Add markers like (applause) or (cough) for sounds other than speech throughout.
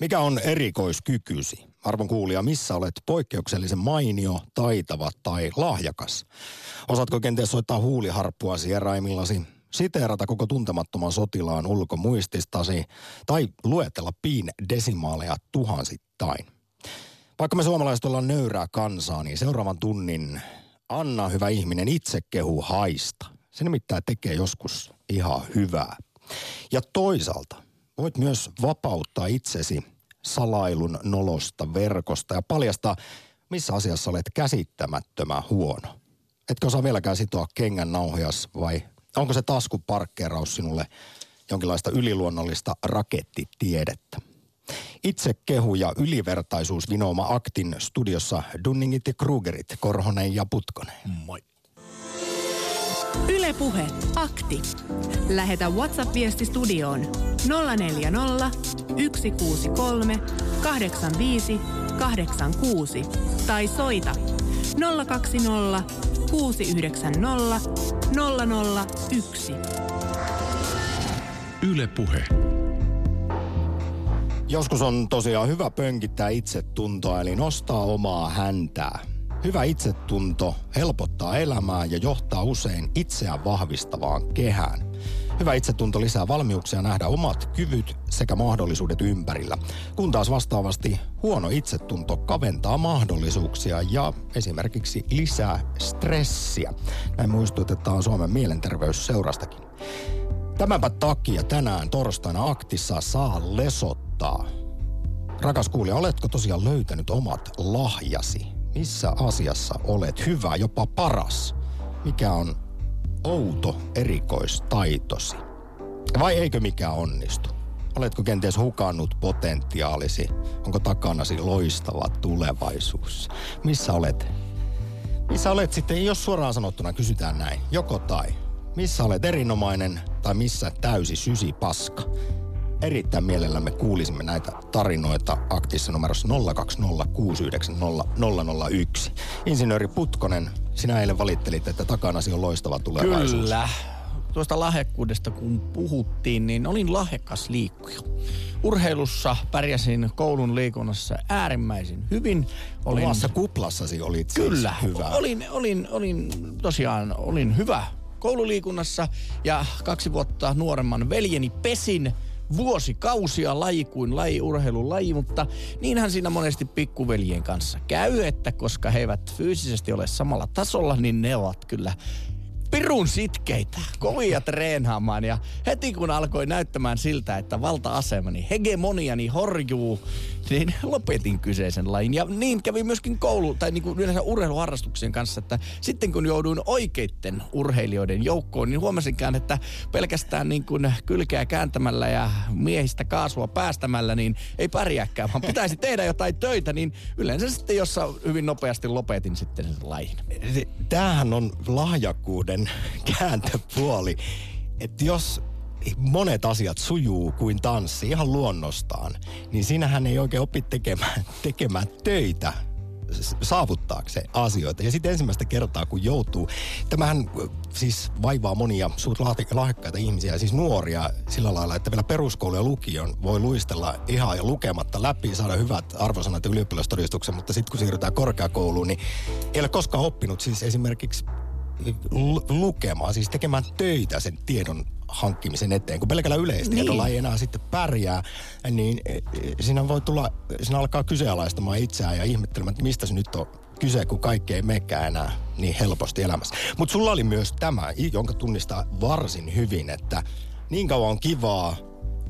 Mikä on erikoiskykysi? Arvon kuulija, missä olet poikkeuksellisen mainio, taitava tai lahjakas? Osaatko kenties soittaa huuliharppua sieraimillasi, siteerata koko tuntemattoman sotilaan ulkomuististasi tai luetella piin desimaaleja tuhansittain? Vaikka me suomalaiset ollaan nöyrää kansaa, niin seuraavan tunnin Anna hyvä ihminen itse kehu haista. Se nimittäin tekee joskus ihan hyvää. Ja toisaalta voit myös vapauttaa itsesi salailun nolosta verkosta ja paljastaa, missä asiassa olet käsittämättömän huono. Etkö osaa vieläkään sitoa kengän nauhjas vai onko se taskuparkkeeraus sinulle jonkinlaista yliluonnollista rakettitiedettä? Itse kehu ja ylivertaisuus vinooma aktin studiossa Dunningit ja Krugerit, Korhonen ja Putkonen. Moi. Ylepuhe akti. Lähetä WhatsApp-viesti studioon 040 163 85 86 tai soita 020 690 001. Ylepuhe. Joskus on tosiaan hyvä pönkittää itsetuntoa, eli nostaa omaa häntää. Hyvä itsetunto helpottaa elämää ja johtaa usein itseään vahvistavaan kehään. Hyvä itsetunto lisää valmiuksia nähdä omat kyvyt sekä mahdollisuudet ympärillä, kun taas vastaavasti huono itsetunto kaventaa mahdollisuuksia ja esimerkiksi lisää stressiä. Näin muistutetaan Suomen mielenterveysseurastakin. Tämänpä takia tänään torstaina aktissa saa lesottaa. Rakas kuulija, oletko tosiaan löytänyt omat lahjasi? Missä asiassa olet hyvä, jopa paras? Mikä on outo erikoistaitosi? Vai eikö mikään onnistu? Oletko kenties hukannut potentiaalisi? Onko takanasi loistava tulevaisuus? Missä olet? Missä olet sitten, jos suoraan sanottuna kysytään näin, joko tai? Missä olet erinomainen tai missä täysi sysi paska? Erittäin mielellämme kuulisimme näitä tarinoita aktissa numerossa 020690001. Insinööri Putkonen, sinä eilen valittelit, että takanasi on loistava tulevaisuus. Kyllä. Tuosta lahjakkuudesta kun puhuttiin, niin olin lahjakas liikkuja. Urheilussa pärjäsin koulun liikunnassa äärimmäisen hyvin. Olin... Omassa kuplassasi olit siis Kyllä, hyvä. Olin, olin, olin tosiaan olin hyvä koululiikunnassa ja kaksi vuotta nuoremman veljeni pesin vuosikausia laji kuin laji, urheilulaji, mutta niinhän siinä monesti pikkuveljen kanssa käy, että koska he eivät fyysisesti ole samalla tasolla, niin ne ovat kyllä pirun sitkeitä, kovia treenaamaan. Ja heti kun alkoi näyttämään siltä, että valta-asemani, hegemoniani horjuu, niin (laughs) lopetin kyseisen lajin. Ja niin kävi myöskin koulu, tai niin kuin yleensä urheiluharrastuksien kanssa, että sitten kun jouduin oikeitten urheilijoiden joukkoon, niin huomasinkaan, että pelkästään niin kuin kylkeä kääntämällä ja miehistä kaasua päästämällä, niin ei pärjääkään, vaan pitäisi (laughs) tehdä jotain töitä, niin yleensä sitten jossa hyvin nopeasti lopetin sitten sen lajin. Tämähän on lahjakkuuden kääntöpuoli. Että jos monet asiat sujuu kuin tanssi ihan luonnostaan, niin siinähän ei oikein opi tekemään, (laughs) tekemään töitä saavuttaakseen asioita. Ja sitten ensimmäistä kertaa, kun joutuu, tämähän siis vaivaa monia suut lahjakkaita ihmisiä, siis nuoria sillä lailla, että vielä peruskoulu ja lukion voi luistella ihan ja lukematta läpi, saada hyvät arvosanat ylioppilastodistuksen, mutta sitten kun siirrytään korkeakouluun, niin ei ole koskaan oppinut siis esimerkiksi lukemaan, siis tekemään töitä sen tiedon hankkimisen eteen. Kun pelkällä yleistiedolla niin. ei enää sitten pärjää, niin e, e, siinä voi tulla, siinä alkaa kyseenalaistamaan itseään ja ihmettelemään, että mistä se nyt on kyse, kun kaikki ei mekään enää niin helposti elämässä. Mutta sulla oli myös tämä, jonka tunnistaa varsin hyvin, että niin kauan on kivaa,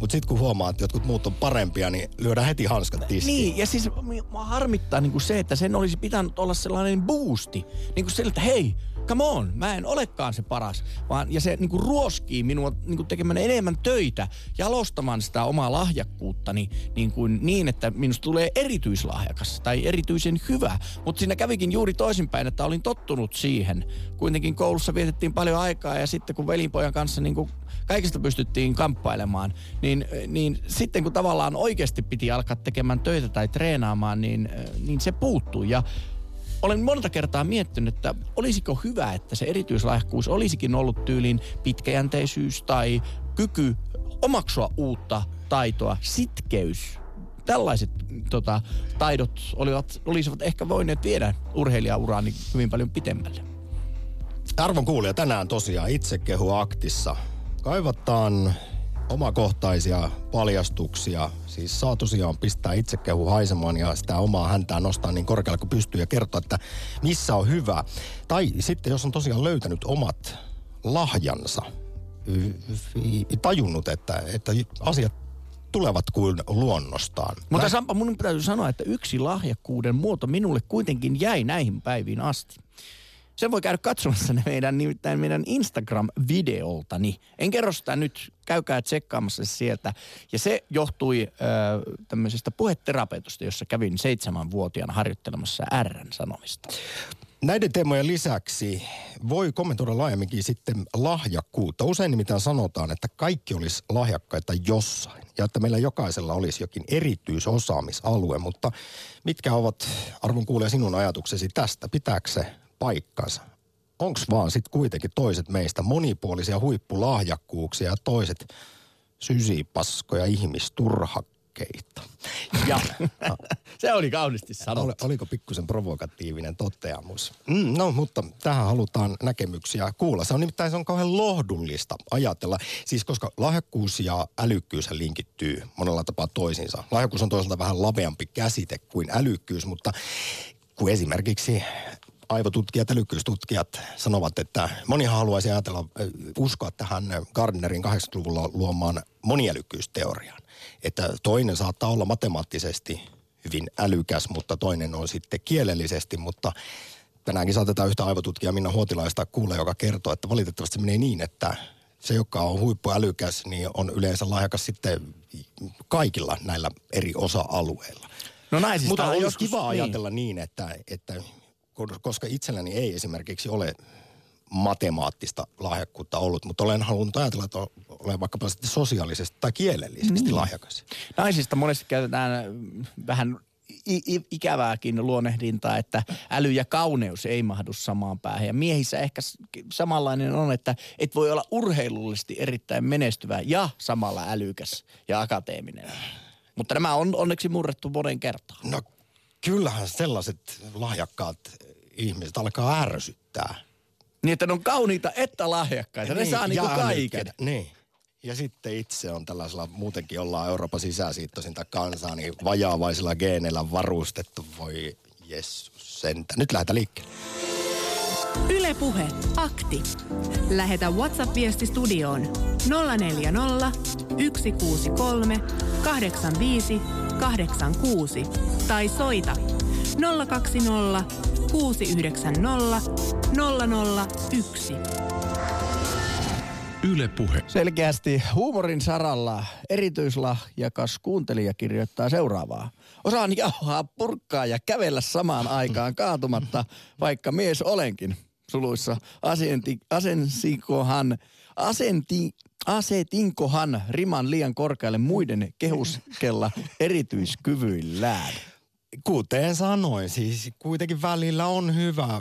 mutta sitten kun huomaat, että jotkut muut on parempia, niin lyödään heti hanskat tiskiin. Niin, ja siis mua harmittaa niin kuin se, että sen olisi pitänyt olla sellainen boosti. Niin kuin sillä, että hei, come on, mä en olekaan se paras. Vaan, ja se niin kuin ruoskii minua niin kuin tekemään enemmän töitä, jalostamaan sitä omaa lahjakkuuttani niin, kuin niin, että minusta tulee erityislahjakas tai erityisen hyvä. Mutta siinä kävikin juuri toisinpäin, että olin tottunut siihen. Kuitenkin koulussa vietettiin paljon aikaa ja sitten kun velinpojan kanssa niin kuin kaikista pystyttiin kamppailemaan, niin, niin sitten kun tavallaan oikeasti piti alkaa tekemään töitä tai treenaamaan, niin, niin se puuttui. Ja olen monta kertaa miettinyt, että olisiko hyvä, että se erityislahjakkuus olisikin ollut tyylin pitkäjänteisyys tai kyky omaksua uutta taitoa, sitkeys tällaiset tota, taidot olivat, olisivat ehkä voineet viedä urheilijauraani hyvin paljon pitemmälle. Arvon kuulija, tänään tosiaan itsekehu aktissa. Kaivataan omakohtaisia paljastuksia. Siis saa tosiaan pistää itsekehu haisemaan ja sitä omaa häntää nostaa niin korkealle kuin pystyy ja kertoa, että missä on hyvä. Tai sitten jos on tosiaan löytänyt omat lahjansa, tajunnut, että, että asiat tulevat kuin luonnostaan. Mutta Sampa, mun täytyy sanoa, että yksi lahjakkuuden muoto minulle kuitenkin jäi näihin päiviin asti. Sen voi käydä katsomassa ne meidän, nimittäin meidän Instagram-videoltani. En kerro sitä nyt, käykää tsekkaamassa se sieltä. Ja se johtui äh, tämmöisestä puheterapeutista, jossa kävin seitsemänvuotiaana harjoittelemassa Rn sanomista. Näiden teemojen lisäksi voi kommentoida laajemminkin sitten lahjakkuutta. Usein nimittäin sanotaan, että kaikki olisi lahjakkaita jossain ja että meillä jokaisella olisi jokin erityisosaamisalue, mutta mitkä ovat, arvon kuulee sinun ajatuksesi tästä? Pitääkö se paikkansa? Onko vaan sitten kuitenkin toiset meistä monipuolisia huippulahjakkuuksia ja toiset sysipaskoja ihmisturhakkeita? Ja (laughs) se oli kaunisti sanottu. Oli, oliko pikkusen provokatiivinen toteamus? Mm, no, mutta tähän halutaan näkemyksiä kuulla. Se on nimittäin se on kauhean lohdullista ajatella. Siis koska lahjakkuus ja älykkyys linkittyy monella tapaa toisiinsa. Lahjakkuus on toisaalta vähän laveampi käsite kuin älykkyys, mutta kun esimerkiksi aivotutkijat ja lykkyystutkijat sanovat, että monihan haluaisi ajatella, uskoa tähän Gardnerin 80-luvulla luomaan moniälykkyys-teoriaan. Että toinen saattaa olla matemaattisesti hyvin älykäs, mutta toinen on sitten kielellisesti, mutta tänäänkin saatetaan yhtä aivotutkijaa Minna Huotilaista kuulla, joka kertoo, että valitettavasti menee niin, että se, joka on huippuälykäs, niin on yleensä lahjakas sitten kaikilla näillä eri osa-alueilla. No näin siis Mutta olisi joskus, kiva niin. ajatella niin, että, että koska itselläni ei esimerkiksi ole matemaattista lahjakkuutta ollut, mutta olen halunnut ajatella, että olen vaikkapa sitten sosiaalisesti tai kielellisesti niin. lahjakas. Naisista monesti käytetään vähän i- ikävääkin luonnehdintaa, että äly ja kauneus ei mahdu samaan päähän. Ja miehissä ehkä samanlainen on, että et voi olla urheilullisesti erittäin menestyvä ja samalla älykäs ja akateeminen. Mutta nämä on onneksi murrettu monen kertaan. No kyllähän sellaiset lahjakkaat ihmiset alkaa ärsyttää. Niin, että ne on kauniita että lahjakkaita. Niin, ne saa niinku kaiken. Niin. Ja sitten itse on tällaisella, muutenkin ollaan Euroopan sisäsiittoisinta kansaa, niin vajaavaisilla geeneillä varustettu. Voi jessus sentä. Nyt lähdetään liikkeelle. Ylepuhe akti. Lähetä WhatsApp-viesti studioon 040 163 85 86 tai soita 020 690 001. Yle Puhe. Selkeästi huumorin saralla erityislahjakas kuuntelija kirjoittaa seuraavaa. Osaan jauhaa purkkaa ja kävellä samaan aikaan kaatumatta, vaikka mies olenkin. Suluissa asenti, asensinkohan, asenti, asetinkohan riman liian korkealle muiden kehuskella erityiskyvyillään kuten sanoin, siis kuitenkin välillä on hyvä,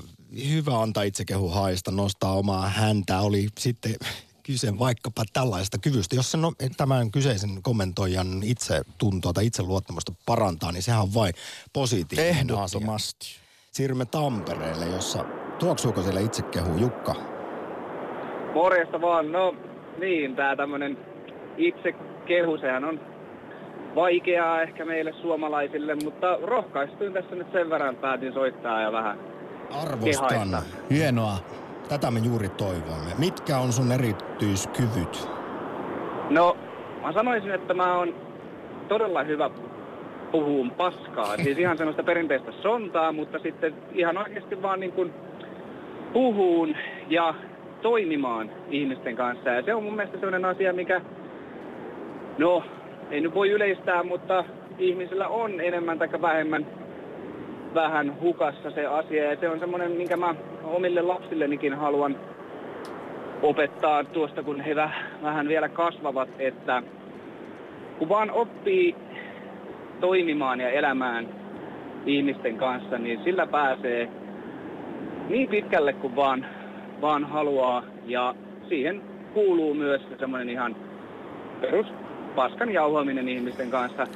hyvä antaa itsekehu haista, nostaa omaa häntä. Oli sitten kyse vaikkapa tällaista kyvystä. Jos sen tämän kyseisen kommentoijan itse tuntoa tai itseluottamusta parantaa, niin sehän on vain positiivinen Ehdottomasti. asia. Siirrymme Tampereelle, jossa tuoksuuko siellä itsekehu Jukka? Morjesta vaan. No niin, tämä tämmöinen itsekehu, sehän on vaikeaa ehkä meille suomalaisille, mutta rohkaistuin tässä nyt sen verran, päätin soittaa ja vähän Arvostan. Kehaista. Hienoa. Tätä me juuri toivoimme. Mitkä on sun erityiskyvyt? No, mä sanoisin, että mä oon todella hyvä puhuun paskaa. Siis ihan semmoista perinteistä sontaa, mutta sitten ihan oikeasti vaan niin kuin puhuun ja toimimaan ihmisten kanssa. Ja se on mun mielestä sellainen asia, mikä, no ei nyt voi yleistää, mutta ihmisillä on enemmän tai vähemmän vähän hukassa se asia. Ja se on semmoinen, minkä mä omille lapsillenikin haluan opettaa tuosta, kun he vähän vielä kasvavat, että kun vaan oppii toimimaan ja elämään ihmisten kanssa, niin sillä pääsee niin pitkälle kuin vaan, vaan haluaa. Ja siihen kuuluu myös semmoinen ihan perus paskan jauhaminen ihmisten kanssa.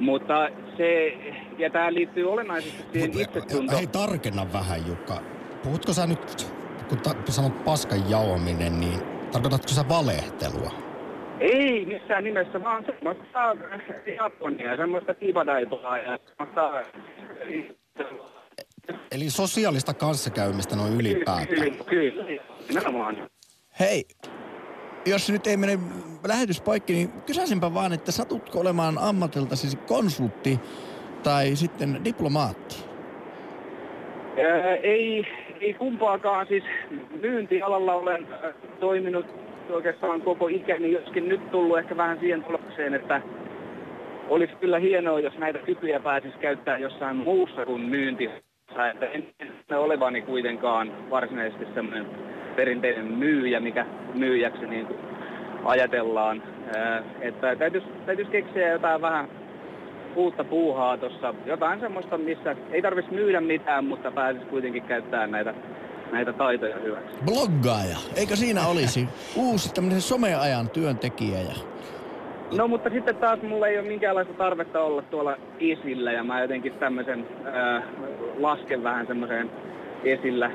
Mutta se, ja tämä liittyy olennaisesti siihen Mut, itsetuntoon. Hei, tarkenna vähän Jukka. Puhutko sä nyt, kun ta- sanot paskan jaominen, niin tarkoitatko sä valehtelua? Ei missään nimessä, vaan semmoista Japonia, semmoista kivadaitoa ja semmoista... Eli sosiaalista kanssakäymistä noin ylipäätään. Kyllä, kyllä. Hei, jos nyt ei mene lähetyspaikki, niin kysäisinpä vaan, että satutko olemaan ammatiltasi konsultti tai sitten diplomaatti? Ää, ei, ei kumpaakaan, siis myyntialalla olen toiminut oikeastaan koko ikäni, joskin nyt tullut ehkä vähän siihen tulokseen, että olisi kyllä hienoa, jos näitä kykyjä pääsisi käyttää jossain muussa kuin myynti. Että en en olevani kuitenkaan varsinaisesti semmoinen perinteinen myyjä, mikä myyjäksi niin kuin ajatellaan. Että täytyisi, täytyisi keksiä jotain vähän uutta puuhaa tuossa. Jotain semmoista, missä ei tarvitsisi myydä mitään, mutta pääsisi kuitenkin käyttämään näitä, näitä taitoja hyväksi. Bloggaaja, eikö siinä olisi uusi tämmöisen someajan työntekijä? Ja... No mutta sitten taas mulla ei ole minkäänlaista tarvetta olla tuolla esillä ja mä jotenkin tämmöisen äh, lasken vähän semmoiseen esillä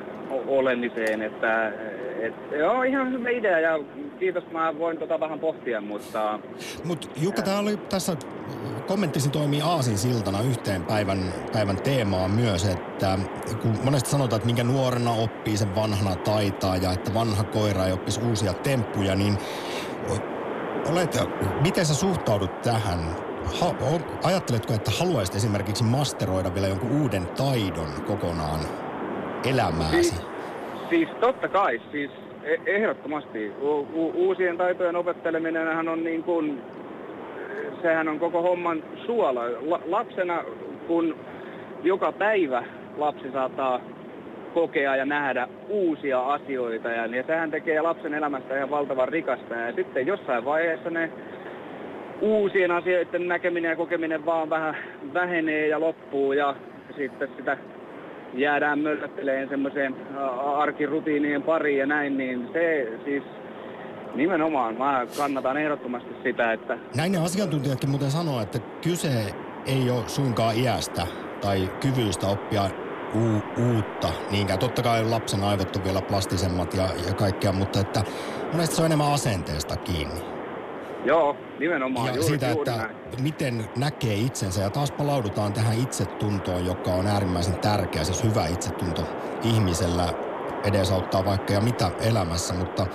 olemiseen, että et, joo, ihan hyvä idea ja kiitos, mä voin tota vähän pohtia, mutta Mutta Jukka, tämä oli tässä, kommenttisi toimii aasin siltana yhteen päivän, päivän teemaan myös, että kun monesti sanotaan, että minkä nuorena oppii, sen vanhana taitaa ja että vanha koira ei oppisi uusia temppuja, niin olet, miten sä suhtaudut tähän? Ha, ajatteletko, että haluaisit esimerkiksi masteroida vielä jonkun uuden taidon kokonaan elämääsi? Siis, siis totta kai, siis e- ehdottomasti. U- u- uusien taitojen opetteleminen on niin kuin, sehän on koko homman suola. La- lapsena, kun joka päivä lapsi saattaa kokea ja nähdä uusia asioita, ja, ja sehän tekee lapsen elämästä ihan valtavan rikasta. Ja sitten jossain vaiheessa ne uusien asioiden näkeminen ja kokeminen vaan vähän vähenee ja loppuu, ja sitten sitä jäädään möllötteleen semmoiseen arkirutiinien pariin ja näin, niin se siis nimenomaan mä kannatan ehdottomasti sitä, että Näin ne asiantuntijatkin muuten sanoo, että kyse ei ole suinkaan iästä tai kyvyistä oppia u- uutta niinkään. Totta kai lapsen aivot on vielä plastisemmat ja, ja kaikkea, mutta että monesti se on enemmän asenteesta kiinni. Joo, nimenomaan ja juuri, siitä, juuri että näin. miten näkee itsensä. Ja taas palaudutaan tähän itsetuntoon, joka on äärimmäisen tärkeä, siis hyvä itsetunto ihmisellä edesauttaa vaikka ja mitä elämässä, mutta,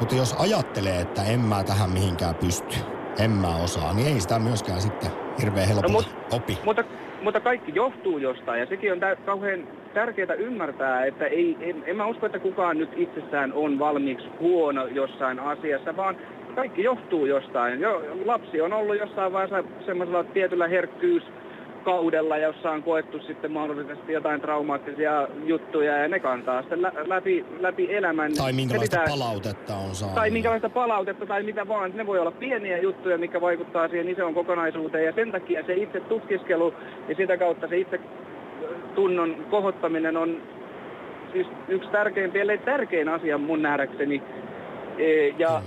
mutta jos ajattelee, että en mä tähän mihinkään pysty, en mä osaa, niin ei sitä myöskään sitten hirveän helpolla No, mut- opi. Mutta, mutta kaikki johtuu jostain ja sekin on tä- kauhean tärkeää ymmärtää, että ei, en, en mä usko, että kukaan nyt itsessään on valmiiksi huono jossain asiassa, vaan kaikki johtuu jostain. Jo, lapsi on ollut jossain vaiheessa semmoisella tietyllä herkkyyskaudella, jossa on koettu sitten mahdollisesti jotain traumaattisia juttuja ja ne kantaa sitten lä- läpi, läpi elämän. Tai minkälaista pitää- palautetta on saanut. tai minkälaista palautetta tai mitä vaan. Ne voi olla pieniä juttuja, mikä vaikuttaa siihen isoon kokonaisuuteen. Ja sen takia se itse tutkiskelu ja sitä kautta se itse tunnon kohottaminen on siis yksi tärkeimpiä, ellei tärkein asia mun nähdäkseni. E, Ja,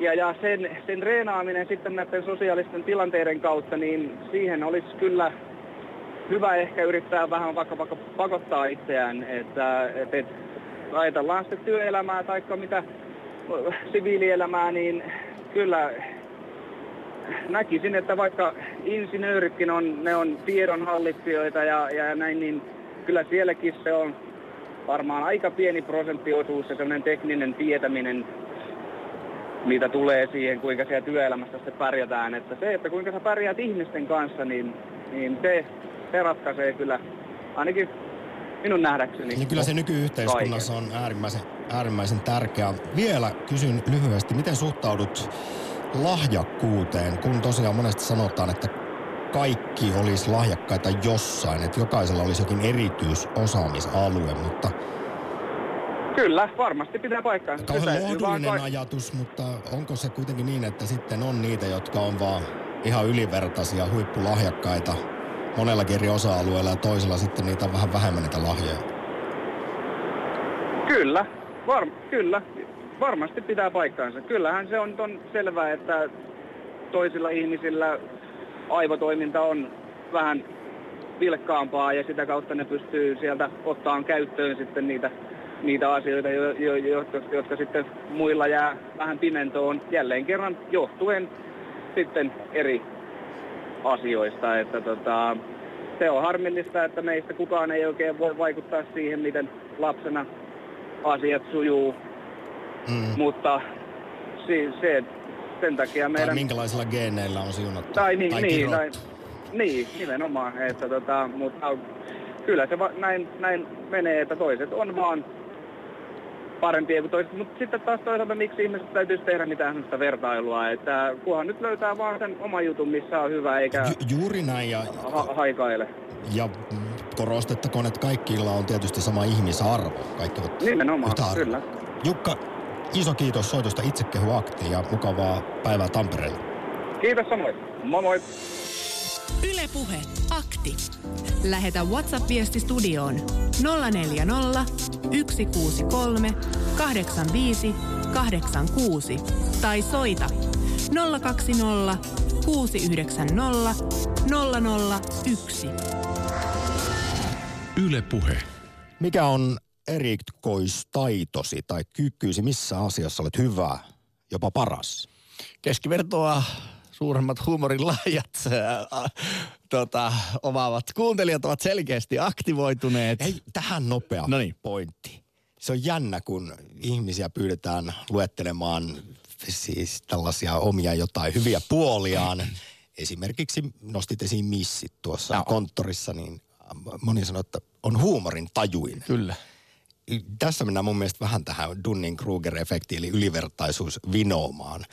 ja, ja sen, sen reenaaminen sitten näiden sosiaalisten tilanteiden kautta, niin siihen olisi kyllä hyvä ehkä yrittää vähän vaikka, vaikka pakottaa itseään, että, että, että ajatellaan sitten työelämää tai mitä siviilielämää, niin kyllä näkisin, että vaikka insinööritkin on, ne on tiedonhallitsijoita ja, ja näin, niin kyllä sielläkin se on varmaan aika pieni prosenttiosuus se sellainen tekninen tietäminen, mitä tulee siihen, kuinka siellä työelämässä sitten pärjätään. Että se, että kuinka sä pärjäät ihmisten kanssa, niin, niin se, se ratkaisee kyllä ainakin minun nähdäkseni. Niin kyllä se nykyyhteiskunnassa on äärimmäisen, äärimmäisen tärkeää. Vielä kysyn lyhyesti, miten suhtaudut lahjakkuuteen, kun tosiaan monesti sanotaan, että kaikki olisi lahjakkaita jossain, että jokaisella olisi jokin erityisosaamisalue, mutta Kyllä, varmasti pitää paikkaansa. Se kauhean vaan lohdullinen kai- ajatus, mutta onko se kuitenkin niin, että sitten on niitä, jotka on vaan ihan ylivertaisia, huippulahjakkaita monellakin eri osa-alueella ja toisella sitten niitä on vähän vähemmän niitä lahjoja. Kyllä, var, kyllä, varmasti pitää paikkaansa. Kyllähän se on, on selvää, että toisilla ihmisillä aivotoiminta on vähän vilkkaampaa ja sitä kautta ne pystyy sieltä ottaan käyttöön sitten niitä, niitä asioita, jo, jo, jotka, jotka sitten muilla jää vähän pimentoon jälleen kerran johtuen sitten eri asioista. Että tota, se on harmillista, että meistä kukaan ei oikein voi vaikuttaa siihen, miten lapsena asiat sujuu. Mm. Mutta se, se, sen takia meidän... Tai minkälaisilla geeneillä on siunattu. Tai, niin, tai, niin, tai niin, nimenomaan. Että tota, mutta kyllä se va, näin, näin menee, että toiset on vaan parempia kuin toiset. Mutta sitten taas toisaalta, miksi ihmiset täytyisi tehdä mitään sellaista vertailua, että kunhan nyt löytää vaan sen oma jutun, missä on hyvä, eikä Ju- juuri näin ja... Ha- haikaile. Ja korostettakoon, että kaikilla on tietysti sama ihmisarvo. Kaikki ovat Nimenomaan, kyllä. Jukka, iso kiitos soitosta itsekehu akti ja mukavaa päivää Tampereella. Kiitos samoin. Moi moi. Ylepuhe akti. Lähetä WhatsApp-viesti studioon 040 163 85 86 tai soita 020 690 001. Ylepuhe. Mikä on erikoistaitosi tai kykyisi, missä asiassa olet hyvä, jopa paras? Keskivertoa suuremmat huumorin (laughs) äh, tota, omaavat kuuntelijat ovat selkeästi aktivoituneet. Ei, tähän nopea Noniin. pointti. Se on jännä, kun ihmisiä pyydetään luettelemaan siis tällaisia omia jotain hyviä puoliaan. Esimerkiksi nostit esiin missit tuossa no. konttorissa, niin moni sanoo, että on huumorin tajuin. Kyllä. Tässä mennään mun mielestä vähän tähän Dunning-Kruger-efektiin, eli ylivertaisuus vinoomaan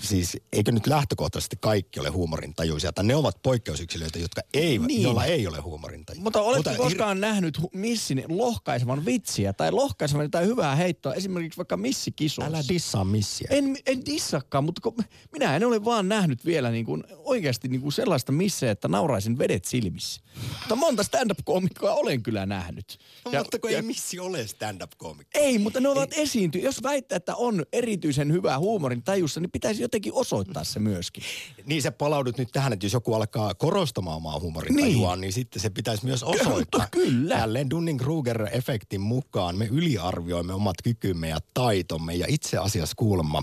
siis eikö nyt lähtökohtaisesti kaikki ole huumorintajuisia, tai ne ovat poikkeusyksilöitä, jotka ei, niin. joilla ei ole huumorintajua. Mutta oletko Mutta koskaan hir- nähnyt missin lohkaisevan vitsiä tai lohkaisevan jotain hyvää heittoa, esimerkiksi vaikka missikisoissa? Älä dissaa missiä. En, en dissakkaan, mutta kun, minä en ole vaan nähnyt vielä niin kuin, oikeasti niin kuin sellaista missä, että nauraisin vedet silmissä. mutta monta stand-up-koomikkoa olen kyllä nähnyt. No, ja, mutta kun ja, ei missi ole stand-up-koomikko. Ei, mutta ne ovat esiintyjä. Jos väittää, että on erityisen hyvää huumorin tajussa, niin pitäisi jotenkin osoittaa se myöskin. Niin sä palaudut nyt tähän, että jos joku alkaa korostamaan omaa huumorin niin. niin sitten se pitäisi myös osoittaa. Kyllä. Jälleen Dunning-Kruger-efektin mukaan me yliarvioimme omat kykymme ja taitomme ja itse asiassa kuulemma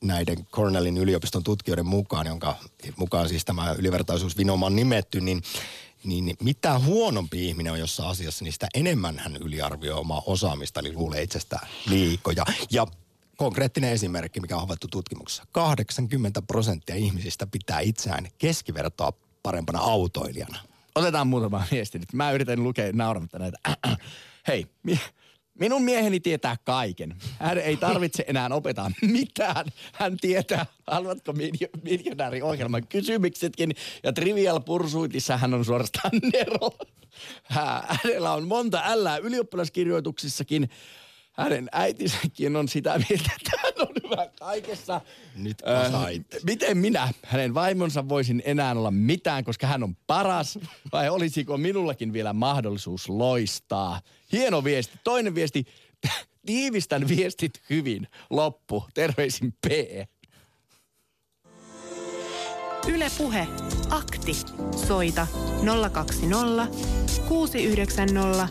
näiden Cornellin yliopiston tutkijoiden mukaan, jonka mukaan siis tämä ylivertaisuusvinoma on nimetty, niin niin mitä huonompi ihminen on jossain asiassa, niin sitä enemmän hän yliarvioi omaa osaamista, eli luulee itsestään liikoja. Ja konkreettinen esimerkki, mikä on havaittu tutkimuksessa. 80 prosenttia ihmisistä pitää itseään keskivertoa parempana autoilijana. Otetaan muutama viesti nyt. Mä yritän lukea nauramatta näitä. (clears throat) Hei, minun mieheni tietää kaiken. Hän ei tarvitse enää opettaa mitään. Hän tietää, haluatko miljonääriohjelman kysymyksetkin. Ja Trivial Pursuitissa hän on suorastaan nero. Hänellä on monta ällää ylioppilaskirjoituksissakin hänen äitisäkin on sitä mieltä, että hän on hyvä kaikessa. Nyt äh, Miten minä, hänen vaimonsa, voisin enää olla mitään, koska hän on paras? Vai olisiko minullakin vielä mahdollisuus loistaa? Hieno viesti. Toinen viesti. Tiivistän viestit hyvin. Loppu. Terveisin P. Ylepuhe Akti. Soita 020 690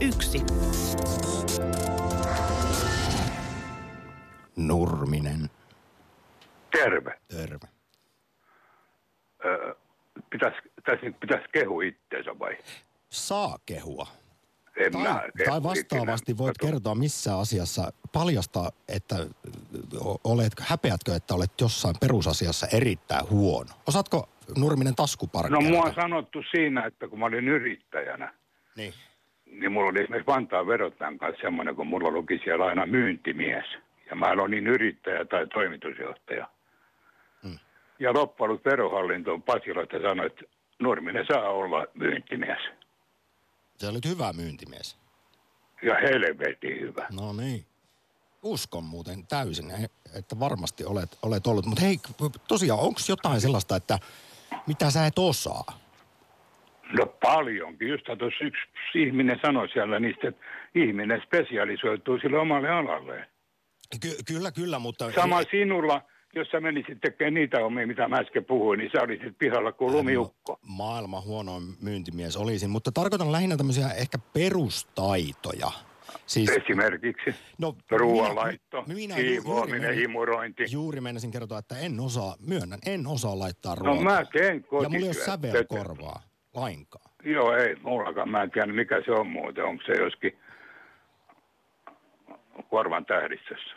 001. Nurminen. Terve. Terve. Öö, pitäis, tässä pitäisi kehu itteensä vai? Saa kehua. En tai, mä tai vastaavasti voit Kato. kertoa missä asiassa paljasta, että olet, häpeätkö, että olet jossain perusasiassa erittäin huono. Osaatko Nurminen taskuparkkeerata? No mua on sanottu siinä, että kun mä olin yrittäjänä, niin, niin mulla oli esimerkiksi Vantaan verottajan kanssa semmoinen, kun mulla luki siellä aina myyntimies – ja mä olin yrittäjä tai toimitusjohtaja. Hmm. Ja loppujen verohallintoon Pasiloista sanoi, että Nurminen saa olla myyntimies. Se olit hyvä myyntimies. Ja helvetin hyvä. No niin. Uskon muuten täysin, että varmasti olet, olet ollut. Mutta hei, tosiaan, onko jotain sellaista, että mitä sä et osaa? No paljonkin. Just tuossa yksi ihminen sanoi siellä niistä, että ihminen spesialisoituu sille omalle alalleen. Ky- kyllä, kyllä, mutta... Sama sinulla, jos sä menisit tekemään niitä omia, mitä mä äsken puhuin, niin sä olisit pihalla kuin lumiukko. Maailman huonoin myyntimies olisin, mutta tarkoitan lähinnä tämmöisiä ehkä perustaitoja. Siis, Esimerkiksi no, ruoanlaitto, minä, siivoaminen, himurointi. Juuri menisin kertoa, että en osaa, myönnän, en osaa laittaa ruokaa. No mä teen Ja mulla ei ole sävelkorvaa lainkaan. Joo, ei mullakaan. Mä en tiedä, mikä se on muuten. Onko se joskin korvan tähdistössä?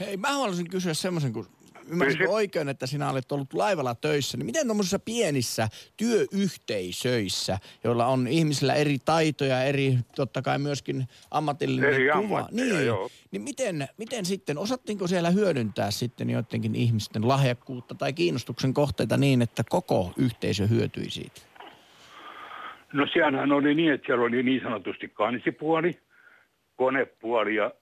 Hei, mä haluaisin kysyä semmoisen, kun ymmärsinkö oikein, että sinä olet ollut laivalla töissä, niin miten tuommoisissa pienissä työyhteisöissä, joilla on ihmisillä eri taitoja, eri totta kai myöskin ammatillinen eri kuva, niin, joo. niin miten, miten sitten, osattiinko siellä hyödyntää sitten joidenkin ihmisten lahjakkuutta tai kiinnostuksen kohteita niin, että koko yhteisö hyötyi siitä? No siellähän oli niin, että siellä oli niin sanotusti kansipuoli, konepuoli ja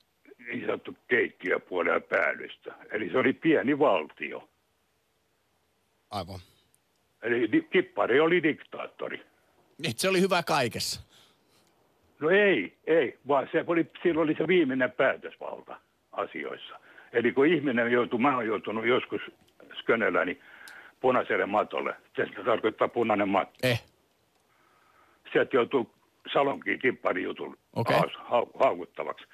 niin sanottu keittiöpuoli ja päällystä. Eli se oli pieni valtio. Aivan. Eli di- kippari oli diktaattori. Niin, se oli hyvä kaikessa. No ei, ei, vaan se oli, silloin oli se viimeinen päätösvalta asioissa. Eli kun ihminen joutuu, mä oon joutunut joskus skönelläni niin punaiselle matolle. Se tarkoittaa punainen matto. Eh. Sieltä joutuu salonkiin tipparijutun okay. haukuttavaksi.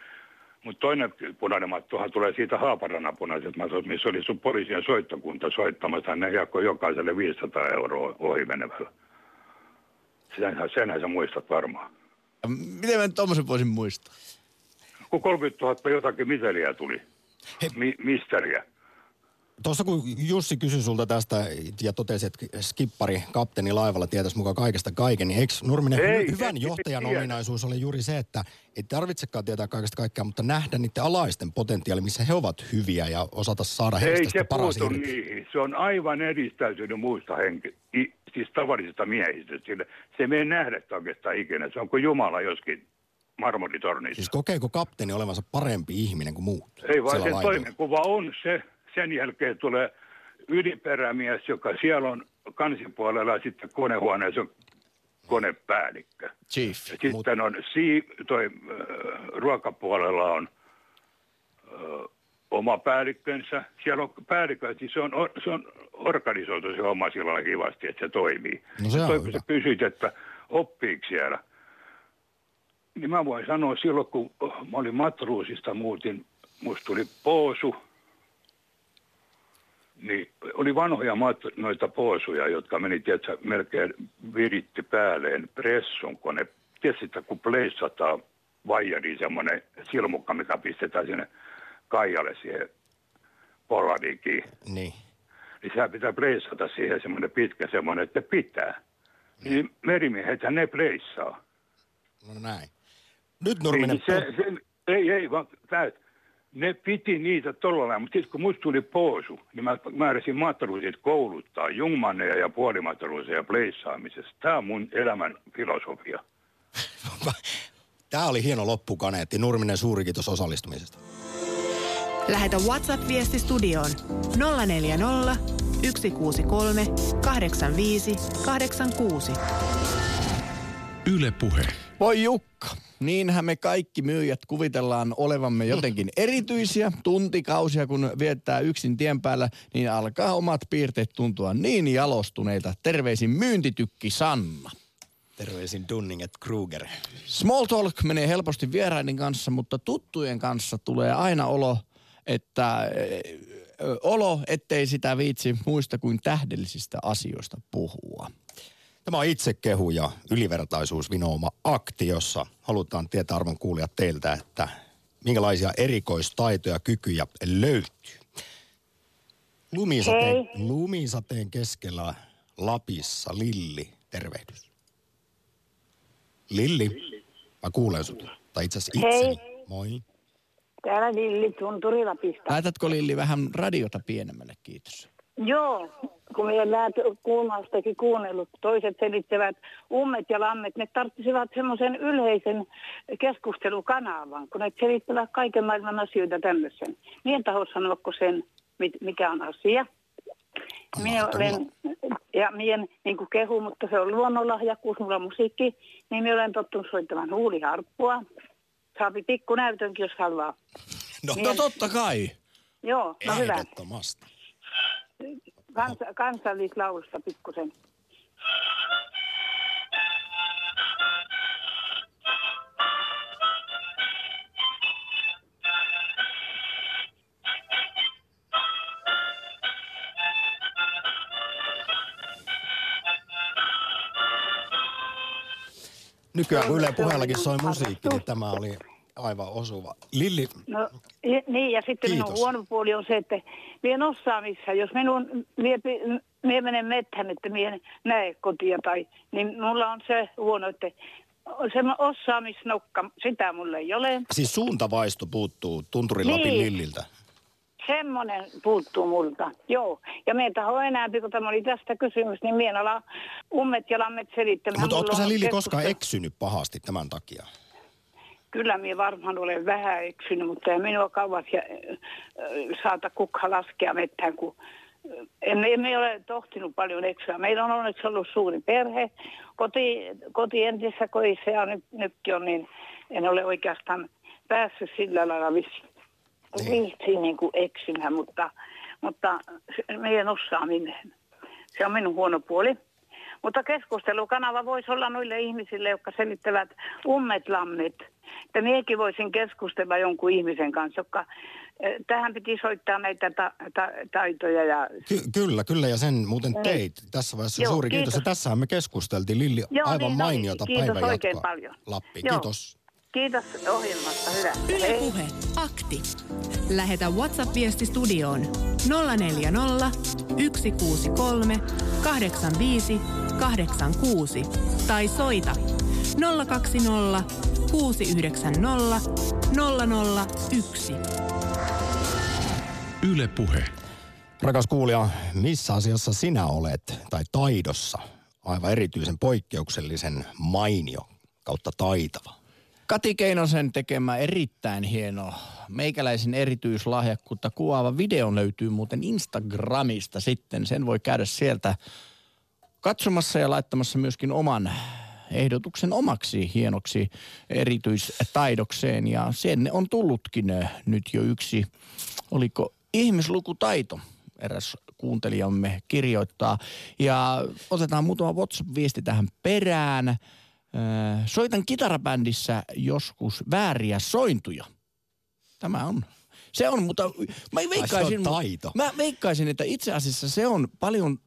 Mutta toinen punainen mattohan tulee siitä Haaparannan punaiset matot, missä oli sun poliisien soittokunta soittamassa. Ne jakoi jokaiselle 500 euroa ohi menevällä. Senhän, senhän sä muistat varmaan. Miten mä tuommoisen voisin muistaa? Kun 30 000 jotakin miseliä tuli. He... Mi- misteriä. Tuossa kun Jussi kysyi sulta tästä ja totesi, että skippari, kapteeni laivalla tietäisi mukaan kaikesta kaiken, niin eikö Nurminen ei, hyvän ei, johtajan ei, ominaisuus ole juuri se, että ei tarvitsekaan tietää kaikesta kaikkea, mutta nähdä niiden alaisten potentiaali, missä he ovat hyviä ja osata saada heistä sitä paras irti. niihin. Se on aivan edistäytynyt muista henki, i, siis tavallisista miehistä. Sille. Se me ei nähdä oikeastaan ikinä. Se on kuin Jumala joskin marmoritornissa. Siis kokeeko kapteeni olevansa parempi ihminen kuin muut? Ei vaan se toimenkuva on se, sen jälkeen tulee yliperämies, joka siellä on kansipuolella ja sitten konehuoneessa on konepäällikkö. Chief. Ja sitten Mut... on si, toi, äh, ruokapuolella on äh, oma päällikkönsä. Siellä on päällikkö, siis se on, se on organisoitu se oma sillä kivasti, että se toimii. No se on hyvä. kysyt, että oppiiko siellä. Niin mä voin sanoa silloin, kun mä olin matruusista muutin, musta tuli poosu – niin oli vanhoja mat- noita poosuja, jotka meni tietysti, melkein viritti päälleen pressun kone. Tiedätkö, kun pleissataan vaijari semmoinen silmukka, mikä pistetään sinne kaijalle siihen polladikiin. Niin. Niin sehän pitää pleissata siihen semmoinen pitkä semmoinen, että pitää. Niin, niin merimiehethän ne pleissaa. No näin. Nyt Nurminen... Niin, se, se, ei, ei, vaan täyt, ne piti niitä tuolla mutta sitten kun musta tuli poosu, niin mä määräsin mataluusit kouluttaa jungmanneja ja puolimataluusia pleissaamisessa. Tämä on mun elämän filosofia. (laughs) Tämä oli hieno loppukaneetti. Nurminen, suuri kiitos osallistumisesta. Lähetä WhatsApp-viesti studioon 040 163 85 86. Yle Puhe. Voi Jukka, niinhän me kaikki myyjät kuvitellaan olevamme jotenkin erityisiä. Tuntikausia kun viettää yksin tien päällä, niin alkaa omat piirteet tuntua niin jalostuneilta. Terveisin myyntitykki Sanna. Terveisin Dunning et Kruger. Small talk menee helposti vieraiden kanssa, mutta tuttujen kanssa tulee aina olo, että olo, ettei sitä viitsi muista kuin tähdellisistä asioista puhua. Tämä on itsekehu ja ylivertaisuus vinooma akti, jossa halutaan tietää arvon kuulijat teiltä, että minkälaisia erikoistaitoja, kykyjä löytyy. Lumisateen, lumisateen keskellä Lapissa Lilli, tervehdys. Lilli, mä kuulen sut. Tai itse asiassa itseni. Hei. Moi. Täällä Lilli Tunturi Lapista. Laitatko Lilli vähän radiota pienemmälle, kiitos. Joo, kun me näet kuulmaustakin kuunnellut, toiset selittävät ummet ja lammet, ne tarvitsisivat semmoisen yleisen keskustelukanavan, kun ne selittävät kaiken maailman asioita tämmöisen. Mien taho sanoako sen, mikä on asia. Minä olen, ja mien niin kuin kehu, mutta se on luonnonlahjakkuus, mulla on musiikki, niin minä olen tottunut soittamaan huuliharppua. Saapi pikku näytönkin, jos haluaa. No, no totta kai. Joo, no hyvä. Kans, kansallislaulusta pikkusen. Nykyään kun Yle puheellakin soi musiikki, niin tämä oli aivan osuva. Lilli, No i- niin, ja sitten minun Kiitos. huono puoli on se, että minä en osaa missään. Jos minun, pi- minä menen metsään, että minä en näe kotia tai, niin mulla on se huono, että se osaamisnokka, sitä mulla ei ole. siis suuntavaisto puuttuu Tunturilapin Niin. Lilliltä. Semmoinen puuttuu multa, joo. Ja me taho enää, kun tämä oli tästä kysymys, niin minä ala ummet ja lammet selittämään. Mutta ootko sä Lilli koskaan eksynyt pahasti tämän takia? Kyllä minä varmaan olen vähän eksynyt, mutta ei minua kauas ja, äh, saata kukka laskea mettään, kun emme, emme ole tohtinut paljon eksyä. Meillä on onneksi ollut suuri perhe. Koti, koti entisessä kodissa ja nyt, nytkin on, niin en ole oikeastaan päässyt sillä lailla viihtiin niin kuin eksymään, mutta, mutta meidän osaaminen, se on minun huono puoli. Mutta keskustelukanava voisi olla noille ihmisille, jotka selittävät ummet lammet. Että minäkin voisin keskustella jonkun ihmisen kanssa, joka eh, tähän piti soittaa näitä ta- ta- taitoja ja Ky- kyllä, kyllä, ja sen muuten Niin. teit. Tässä vaiheessa Joo, suuri kiitos. kiitos. Ja tässähän me keskusteltiin, Lilli, Joo, aivan niin mainiota olikin. Kiitos päivän oikein jatkoa paljon. Lappiin. Joo. Kiitos. kiitos ohjelmasta. Hyvä. Yle. Puhe. Akti. Lähetä WhatsApp-viesti studioon 040 163 85 86 tai soita 020 690 001. Yle Puhe. Rakas kuulija, missä asiassa sinä olet, tai taidossa, aivan erityisen poikkeuksellisen mainio kautta taitava? Kati Keinosen tekemä erittäin hieno meikäläisen erityislahjakkuutta kuvaava video löytyy muuten Instagramista sitten. Sen voi käydä sieltä katsomassa ja laittamassa myöskin oman ehdotuksen omaksi hienoksi erityistaidokseen. Ja sen on tullutkin ö, nyt jo yksi, oliko ihmislukutaito, eräs kuuntelijamme kirjoittaa. Ja otetaan muutama WhatsApp-viesti tähän perään. Ö, Soitan kitarabändissä joskus vääriä sointuja. Tämä on. Se on, mutta mä veikkaisin, taito. mä veikkaisin, että itse asiassa se on paljon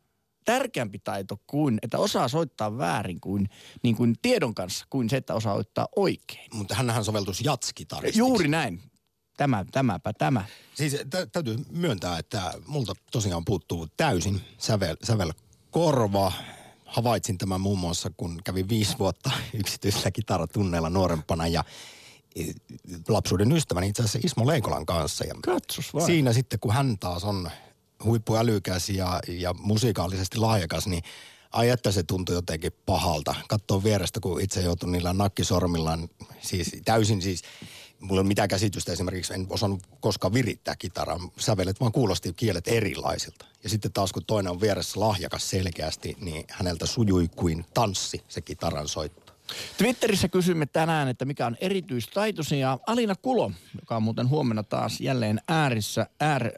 tärkeämpi taito kuin, että osaa soittaa väärin kuin, niin kuin tiedon kanssa, kuin se, että osaa soittaa oikein. Mutta hänhän soveltuisi jatskitaristiksi. Juuri näin. Tämä, tämäpä tämä. Siis tä- täytyy myöntää, että multa tosiaan puuttuu täysin sävel, sävelkorva. Havaitsin tämän muun muassa, kun kävin viisi vuotta (laughs) yksityisellä kitaratunneilla nuorempana ja eh, lapsuuden ystäväni itse asiassa Ismo Leikolan kanssa. Ja Katsos vaan. Siinä sitten, kun hän taas on huippuälykäs ja, ja musiikaalisesti lahjakas, niin ai että se tuntui jotenkin pahalta. Katsoa vierestä, kun itse joutui niillä nakkisormillaan, siis täysin siis, mulla ei ole mitään käsitystä esimerkiksi, en osannut koskaan virittää kitaraa. Sävelet vaan kuulosti kielet erilaisilta. Ja sitten taas kun toinen on vieressä lahjakas selkeästi, niin häneltä sujui kuin tanssi se kitaran soitto. Twitterissä kysymme tänään, että mikä on erityistaitosi ja Alina Kulo, joka on muuten huomenna taas jälleen äärissä, äär, äh,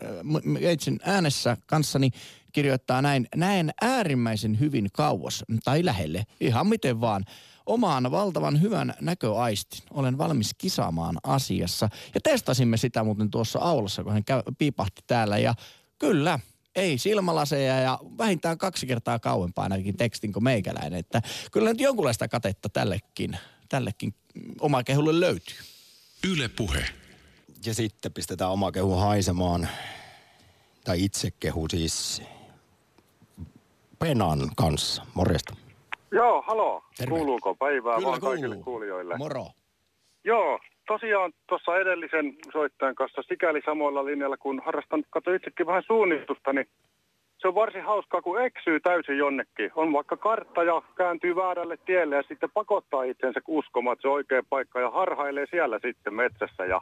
Eitsin äänessä kanssani, kirjoittaa näin, näen äärimmäisen hyvin kauas tai lähelle, ihan miten vaan. Omaan valtavan hyvän näköaistin. Olen valmis kisaamaan asiassa. Ja testasimme sitä muuten tuossa aulassa, kun hän piipahti täällä. Ja kyllä, ei silmälaseja ja vähintään kaksi kertaa kauempaa ainakin tekstin kuin meikäläinen. Että kyllä nyt jonkunlaista katetta tällekin, tällekin oma kehulle löytyy. Yle Puhe. Ja sitten pistetään oma kehu haisemaan, tai itse kehu siis Penan kanssa. Morjesta. Joo, haloo. Terve. Kuuluuko päivää vaan kaikille kuulijoille? Moro. Joo, tosiaan tuossa edellisen soittajan kanssa sikäli samoilla linjalla, kun harrastan, katso itsekin vähän suunnistusta, niin se on varsin hauskaa, kun eksyy täysin jonnekin. On vaikka kartta ja kääntyy väärälle tielle ja sitten pakottaa itsensä uskomaan, että se on oikea paikka ja harhailee siellä sitten metsässä. Ja,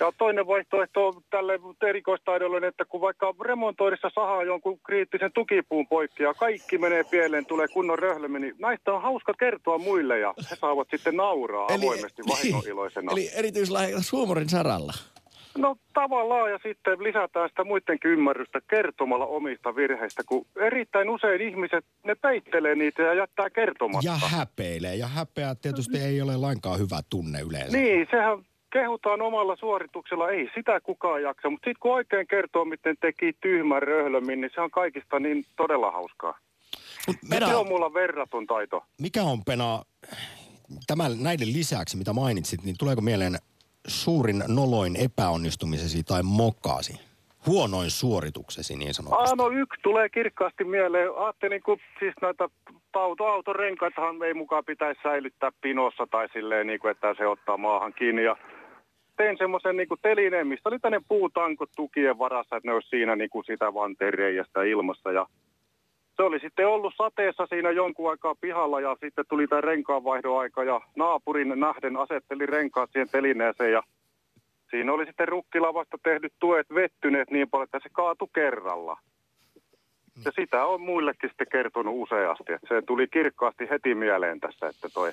ja toinen vaihtoehto on tälle erikoistaidolle, että kun vaikka remontoidessa sahaa jonkun kriittisen tukipuun poikki ja kaikki menee pieleen, tulee kunnon röhlömi, niin näistä on hauska kertoa muille ja he saavat sitten nauraa avoimesti vahingoiloisena. Eli erityislahjakas huumorin saralla. No tavallaan ja sitten lisätään sitä muidenkin ymmärrystä kertomalla omista virheistä, kun erittäin usein ihmiset, ne peittelee niitä ja jättää kertomatta. Ja häpeilee. Ja häpeä tietysti ei ole lainkaan hyvä tunne yleensä. Niin, sehän kehutaan omalla suorituksella, ei sitä kukaan jaksa. Mutta sitten kun oikein kertoo, miten teki tyhmän röhlömin, niin se on kaikista niin todella hauskaa. Mut Se on mulla verraton taito. mikä on Pena, tämän, näiden lisäksi, mitä mainitsit, niin tuleeko mieleen suurin noloin epäonnistumisesi tai mokkaasi? Huonoin suorituksesi niin sanotusti. Ah, no yksi tulee kirkkaasti mieleen. Ajattelin, kun siis näitä auto, autorenkaitahan ei mukaan pitäisi säilyttää pinossa tai silleen, niin kuin, että se ottaa maahan kiinni. Ja tein semmoisen niin kuin telineen, mistä oli tänne puutankot tukien varassa, että ne olisi siinä niin kuin sitä vantereiästä ilmassa. Ja se oli sitten ollut sateessa siinä jonkun aikaa pihalla ja sitten tuli tämä renkaanvaihdoaika ja naapurin nähden asetteli renkaat siihen telineeseen ja siinä oli sitten rukkilavasta tehdyt tuet vettyneet niin paljon, että se kaatu kerralla. Ja sitä on muillekin sitten kertonut useasti, että se tuli kirkkaasti heti mieleen tässä, että toi...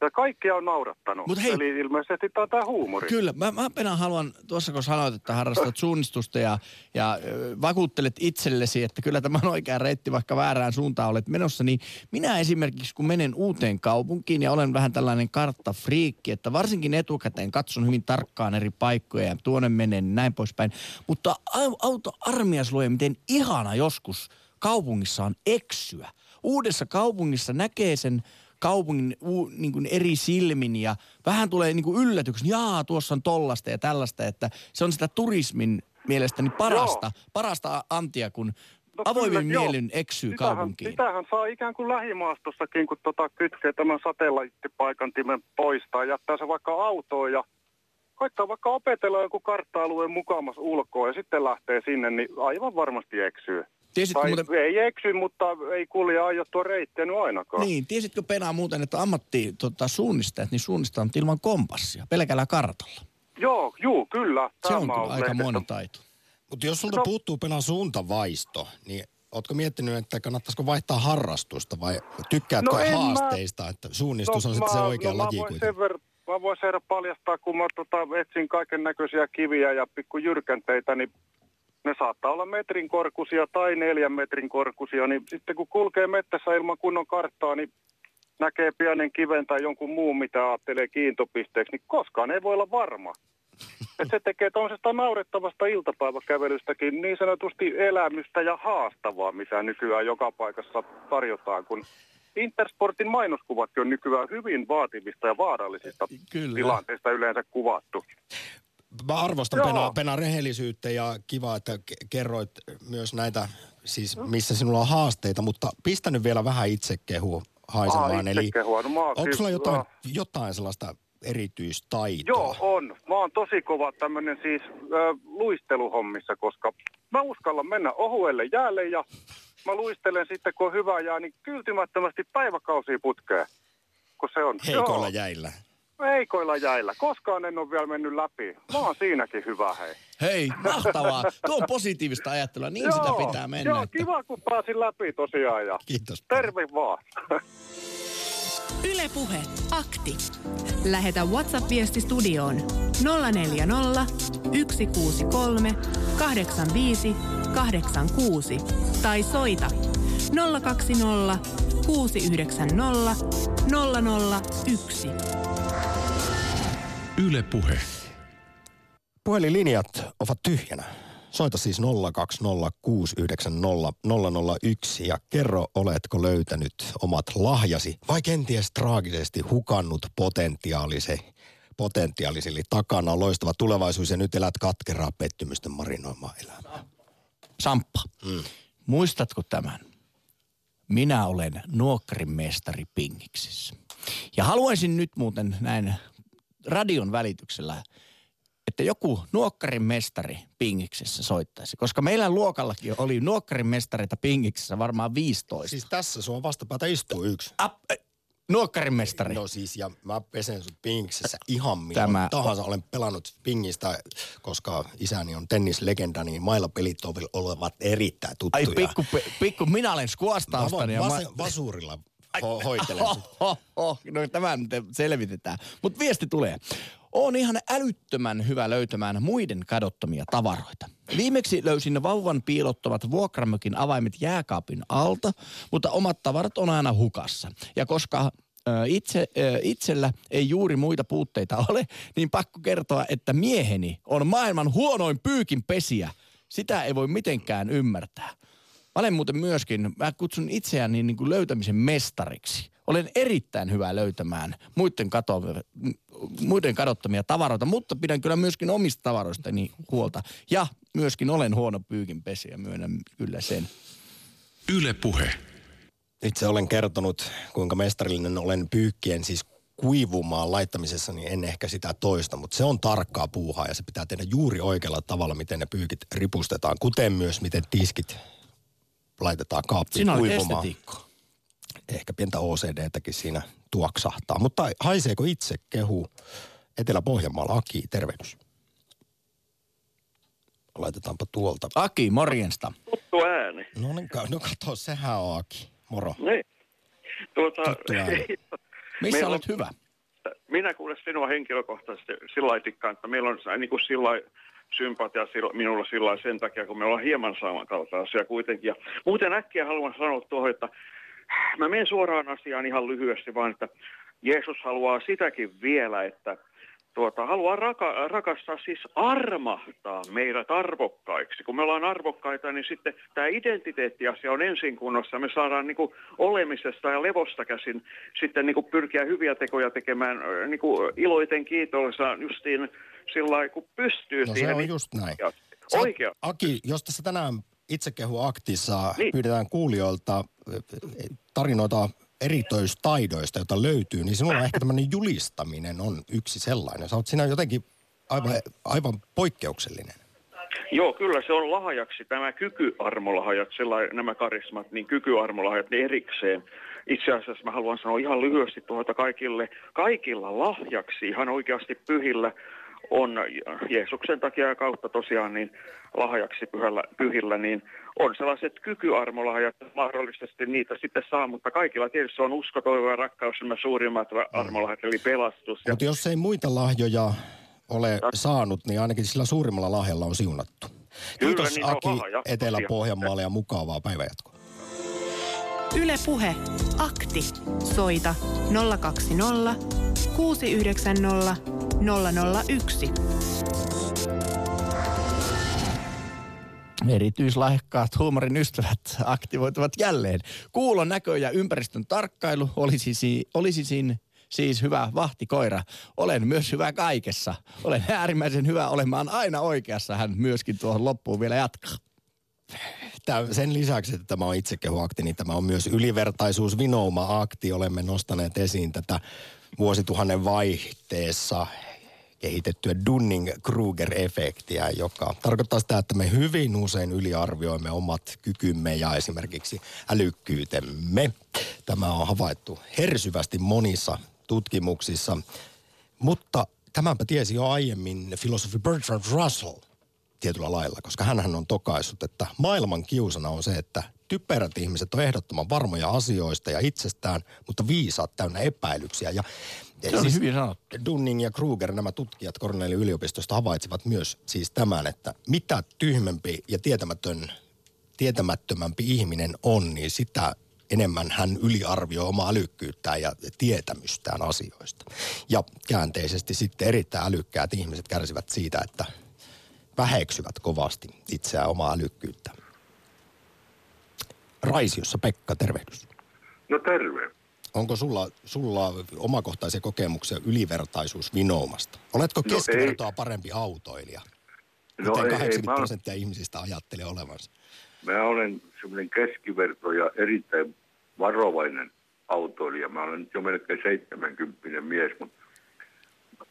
Ja kaikkia on naurattanut. Mut hei- Eli ilmeisesti tämä on tämä huumori. Kyllä, mä, mä Pena haluan, tuossa kun sanoit, että harrastat suunnistusta ja, ja vakuuttelet itsellesi, että kyllä tämä on oikea reitti, vaikka väärään suuntaan olet menossa, niin minä esimerkiksi kun menen uuteen kaupunkiin ja olen vähän tällainen karttafriikki, että varsinkin etukäteen katson hyvin tarkkaan eri paikkoja ja tuonne menen niin näin poispäin. Mutta au- auto armias luo, miten ihana joskus kaupungissa on eksyä. Uudessa kaupungissa näkee sen kaupungin uu, niin kuin eri silmin ja vähän tulee niin kuin yllätyksen, jaa, tuossa on tollasta ja tällaista, että se on sitä turismin mielestäni parasta, parasta antia, kun No avoimin kyllä, joo. mielin eksyy Sitähän, kaupunkiin. sitähän saa ikään kuin lähimaastossakin, kun tota kytkee tämän satellaittipaikantimen poistaa, jättää se vaikka autoon ja koittaa vaikka opetella joku kartta-alueen mukamas ulkoa ja sitten lähtee sinne, niin aivan varmasti eksyy. Tiesitkö Tai muuten, ei eksy, mutta ei kulje aiottua reittiä nyt ainakaan. niin, tiesitkö Pena muuten, että ammatti tota, suunnistajat, niin suunnistaa ilman kompassia, pelkällä kartalla. Joo, juu, kyllä. Se on kyllä aika. No, taito. Mutta jos sulta No- puuttuu Pena suuntavaisto, niin ootko miettinyt, että kannattaisiko vaihtaa harrastusta vai tykkäätkö No en mä- haasteista, että suunnistus on sitten se oikea no, mä laji voin kuitenkin? sen verran, mä voin sen verran paljastaa, kun mä tota, etsin kaiken näköisiä kiviä ja pikku jyrkänteitä, niin ne saattaa olla metrin korkuisia tai neljän metrin korkuisia, niin sitten kun kulkee mettässä ilman kunnon karttaa, niin näkee pienen kiven tai jonkun muun, mitä ajattelee kiintopisteeksi, niin koskaan ei voi olla varma. Et se tekee tuollaisesta naurettavasta iltapäiväkävelystäkin niin sanotusti elämystä ja haastavaa, mitä nykyään joka paikassa tarjotaan, kun Intersportin mainoskuvatkin on nykyään hyvin vaativista ja vaarallisista Kyllä. tilanteista yleensä kuvattu. Mä arvostan Joo. Pena, Pena rehellisyyttä ja kiva, että ke- kerroit myös näitä, siis missä sinulla on haasteita, mutta pistänyt vielä vähän itsekehua haisemaan. Ah, Eli. No onko kyllä- sulla jotain, ah. jotain sellaista erityistaitoa? Joo, on. Mä oon tosi kova tämmönen siis ö, luisteluhommissa, koska mä uskallan mennä ohuelle jäälle ja mä luistelen sitten, kun on hyvä jää, niin kyltymättömästi päiväkausia putkeen. Kun se on. Heikoilla Joo, jäillä. Heikoilla jäillä. Koskaan en ole vielä mennyt läpi. Mä oon siinäkin hyvä, hei. Hei, mahtavaa. Tuo on positiivista ajattelua, niin sitä pitää mennä. Joo, että- kiva kun pääsin läpi tosiaan. Ja Kiitos. terve vaan. Ylepuhe akti. Lähetä WhatsApp-viesti studioon 040 163 85 86 tai soita 020 690 001. Yle Puhe. Puhelinlinjat ovat tyhjänä. Soita siis 020690001 ja kerro, oletko löytänyt omat lahjasi vai kenties traagisesti hukannut potentiaalisi, potentiaalisille takana on loistava tulevaisuus ja nyt elät katkeraa pettymysten marinoimaa elämää. Samppa, mm. muistatko tämän? Minä olen nuokkarin mestari Pingiksissä. Ja haluaisin nyt muuten näin radion välityksellä, että joku nuokkarin mestari Pingiksessä soittaisi. Koska meillä luokallakin oli nuokkarin mestareita Pingiksessä varmaan 15. Siis tässä sua vastapäätä istuu yksi. Ap, nuokkarin mestari. No siis, ja mä pesen sut pingiksessä ihan milloin Tämä- tahansa. Olen pelannut pingistä, koska isäni on tennislegenda, niin mailapelit ovat- olevat erittäin Ai tuttuja. pikku, pikku, minä olen Mä skuastaustani. voin ja vas- vasurilla ho- hoitelen Ho, sut. ho, ho. No tämä nyt selvitetään. Mutta viesti tulee. on ihan älyttömän hyvä löytämään muiden kadottomia tavaroita. Viimeksi löysin vauvan piilottavat vuokramökin avaimet jääkaapin alta, mutta omat tavarat on aina hukassa. Ja koska itse, itsellä ei juuri muita puutteita (laughs) ole, niin pakko kertoa, että mieheni on maailman huonoin pyykin pesiä. Sitä ei voi mitenkään ymmärtää. Mä olen muuten myöskin, mä kutsun itseäni niin kuin löytämisen mestariksi. Olen erittäin hyvä löytämään muiden, kato, muiden kadottamia tavaroita, mutta pidän kyllä myöskin omista tavaroistani huolta. Ja myöskin olen huono pyykinpesiä, myönnän kyllä sen. Yle puhe. Itse olen kertonut, kuinka mestarillinen olen pyykkien siis kuivumaan laittamisessa, niin en ehkä sitä toista, mutta se on tarkkaa puuhaa ja se pitää tehdä juuri oikealla tavalla, miten ne pyykit ripustetaan, kuten myös miten tiskit laitetaan kaappiin Siinä kuivumaan. estetiikko. Ehkä pientä OCDtäkin siinä tuoksahtaa. Mutta haiseeko itse kehu Etelä-Pohjanmaalla? Aki, tervehdys. Laitetaanpa tuolta. Aki, morjensta. Tuttu ääni. No niin, no kato, sehän on Aki. Moro. Niin. Tuota, Tuttu ääni. (laughs) Missä Meillä olet hyvä? minä kuulen sinua henkilökohtaisesti sillä tikkaan, että meillä on niin kuin sillä lailla sympatia minulla sillä sen takia, kun me ollaan hieman samankaltaisia kuitenkin. Ja muuten äkkiä haluan sanoa tuohon, että mä menen suoraan asiaan ihan lyhyesti vaan, että Jeesus haluaa sitäkin vielä, että tuota, haluaa raka, rakastaa, siis armahtaa meidät arvokkaiksi. Kun me ollaan arvokkaita, niin sitten tämä identiteettiasia on ensin kunnossa. Me saadaan niin olemisesta ja levosta käsin sitten niin pyrkiä hyviä tekoja tekemään niin iloiten kiitollisena justiin sillä lailla, kun pystyy No se siihen. on niin- just näin. Oikein. Aki, jos tässä tänään itsekehu aktissa Niin. pyydetään kuulijoilta ö, ö, tarinoita erityistaidoista, joita löytyy, niin sinulla ehkä tämmöinen julistaminen on yksi sellainen. Sä oot siinä jotenkin aivan, aivan poikkeuksellinen. Joo, kyllä se on lahjaksi, tämä kykyarmolahjat, sellainen, nämä karismat, niin kykyarmolahjat niin erikseen. Itse asiassa mä haluan sanoa ihan lyhyesti tuota kaikille, kaikilla lahjaksi ihan oikeasti pyhillä on Jeesuksen takia ja kautta tosiaan niin lahjaksi pyhällä, pyhillä, niin on sellaiset kykyarmolahjat, mahdollisesti niitä sitten saa, mutta kaikilla tietysti on usko, toivo ja rakkaus, nämä suurimmat armolahjat, eli pelastus. Ja Mutta jos ei muita lahjoja ole saanut, niin ainakin sillä suurimmalla lahjalla on siunattu. Kiitos niin Aki. Etelä-Pohjanmaalle ja mukavaa päivänjatkoa. Yle Puhe. Akti. Soita 020 690 001. Erityislahjakkaat huumorin ystävät aktivoituvat jälleen. Kuulon näkö ja ympäristön tarkkailu olisi, si- olisi siinä siis hyvä vahtikoira. Olen myös hyvä kaikessa. Olen äärimmäisen hyvä olemaan aina oikeassa. Hän myöskin tuohon loppuun vielä jatkaa. Tämä, sen lisäksi, että tämä on itsekehuakti, niin tämä on myös ylivertaisuus vinouma-akti. Olemme nostaneet esiin tätä vuosituhannen vaihteessa kehitettyä Dunning-Kruger-efektiä, joka tarkoittaa sitä, että me hyvin usein yliarvioimme omat kykymme ja esimerkiksi älykkyytemme. Tämä on havaittu hersyvästi monissa tutkimuksissa, mutta tämänpä tiesi jo aiemmin filosofi Bertrand Russell tietyllä lailla, koska hän on tokaissut, että maailman kiusana on se, että typerät ihmiset on ehdottoman varmoja asioista ja itsestään, mutta viisaat täynnä epäilyksiä. Ja, Se oli hyvin sanottu. Dunning ja Kruger, nämä tutkijat Cornellin yliopistosta havaitsivat myös siis tämän, että mitä tyhmempi ja tietämätön, tietämättömämpi ihminen on, niin sitä enemmän hän yliarvioi omaa älykkyyttään ja tietämystään asioista. Ja käänteisesti sitten erittäin älykkäät ihmiset kärsivät siitä, että väheksyvät kovasti itseään omaa älykkyyttä. Raisiossa Pekka, tervehdys. No terve. Onko sulla, sulla omakohtaisia kokemuksia ylivertaisuusvinoumasta? Oletko No keskivertoa parempi autoilija? No Miten ei, ei, 80 mä, prosenttia ihmisistä ajattelee olevansa? mä olen semmoinen keskiverto ja erittäin varovainen autoilija. Mä olen jo melkein 70 mies, mutta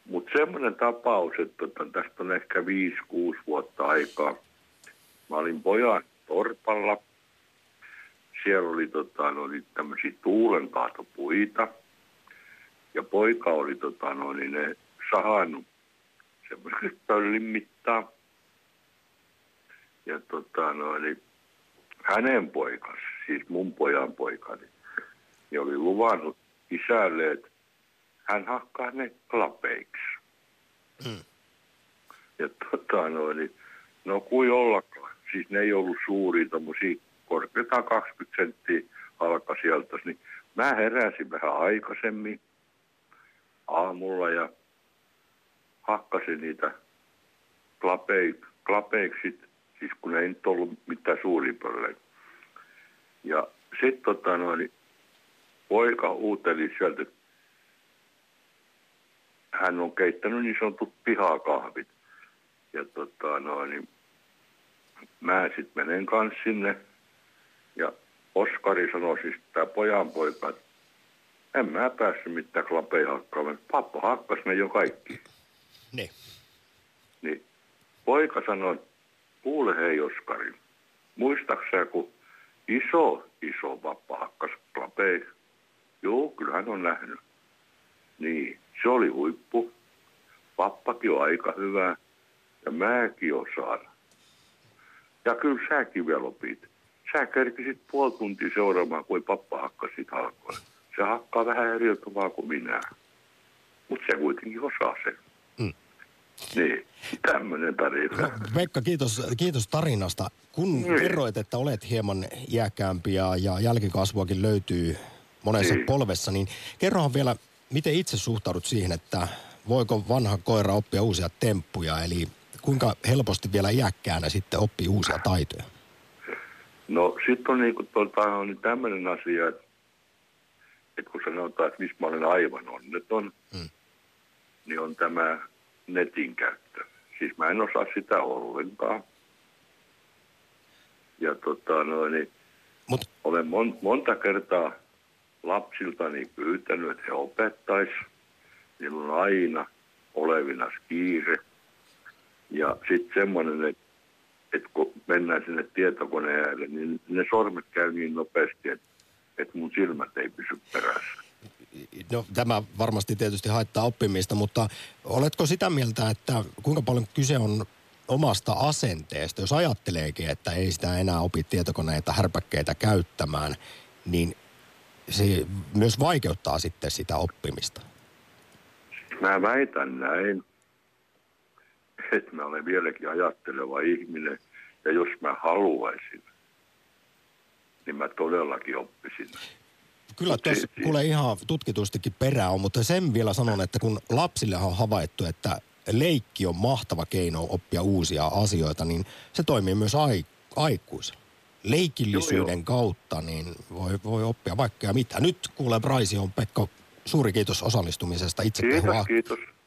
mut semmoinen tapaus, että tota, tästä on ehkä 5-6 vuotta aikaa. Mä olin pojan torpalla. Siellä oli, tota, oli tämmöisiä tuulenkaatopuita. Ja poika oli tota, no, niin ne sahannut semmoiseksi pöllin mittaa. Ja tota, no, hänen poikas, siis mun pojan poikani, niin oli luvannut isälle, että hän hakkaa ne klapeiksi. Hmm. Ja tota, no, niin, no kuin ollakaan. Siis ne ei ollut suuria tommosia korkeintaan 20 senttiä alka sieltä. Niin mä heräsin vähän aikaisemmin aamulla ja hakkasin niitä klapeik, klapeiksi, siis kun ei nyt ollut mitään suuria pöllejä. Ja sitten tota noin, poika uuteli sieltä, hän on keittänyt niin sanotut pihakahvit. Ja tota noin, niin mä sitten menen kanssa sinne. Ja Oskari sanoi siis tämä pojan poika, että en mä päässyt mitään klapeja hakkaamaan. Pappa hakkas ne jo kaikki. Niin. Niin poika sanoi, kuule hei Oskari, muistaaksä kun iso, iso pappa hakkas klapei? Joo, kyllähän on nähnyt. Niin, se oli huippu. Pappakin on aika hyvä ja mäkin osaan. Ja kyllä säkin vielä opit. Sä kerkisit puoli tuntia seuraamaan, kun pappa hakkasit halkoja. Se hakkaa vähän eri tavalla kuin minä. Mutta se kuitenkin osaa sen. Mm. Niin, tämmöinen tarina. No, Pekka, kiitos, kiitos tarinasta. Kun niin. kerroit, että olet hieman iäkkäämpi ja, ja jälkikasvuakin löytyy monessa niin. polvessa, niin kerrohan vielä, miten itse suhtaudut siihen, että voiko vanha koira oppia uusia temppuja, eli kuinka helposti vielä iäkkäänä sitten oppii uusia taitoja? No sitten on, niinku, tuota, on niin tämmöinen asia, että, että kun sanotaan, että missä mä olen aivan onneton, hmm. niin on tämä netin käyttö. Siis mä en osaa sitä ollenkaan. Ja tota, no, niin Mut... olen mon, monta kertaa lapsiltani pyytänyt, että he opettais. Niillä on aina olevina kiire. Ja sitten semmoinen, että, että kun mennään sinne tietokoneelle, niin ne sormet käy niin nopeasti, että, että mun silmät ei pysy perässä. No tämä varmasti tietysti haittaa oppimista, mutta oletko sitä mieltä, että kuinka paljon kyse on omasta asenteesta, jos ajatteleekin, että ei sitä enää opi tietokoneita, härpäkkeitä käyttämään, niin se myös vaikeuttaa sitten sitä oppimista. Mä väitän näin, että mä olen vieläkin ajatteleva ihminen, ja jos mä haluaisin, niin mä todellakin oppisin. Kyllä tuossa kuule ihan tutkitustikin perää on, mutta sen vielä sanon, että kun lapsille on havaittu, että leikki on mahtava keino oppia uusia asioita, niin se toimii myös ai, aikuisella. Leikillisyyden joo, joo. kautta niin voi, voi oppia vaikka ja mitä. Nyt kuule Braisi on Pekka, suuri kiitos osallistumisesta. Itse kiitos, kehua. kiitos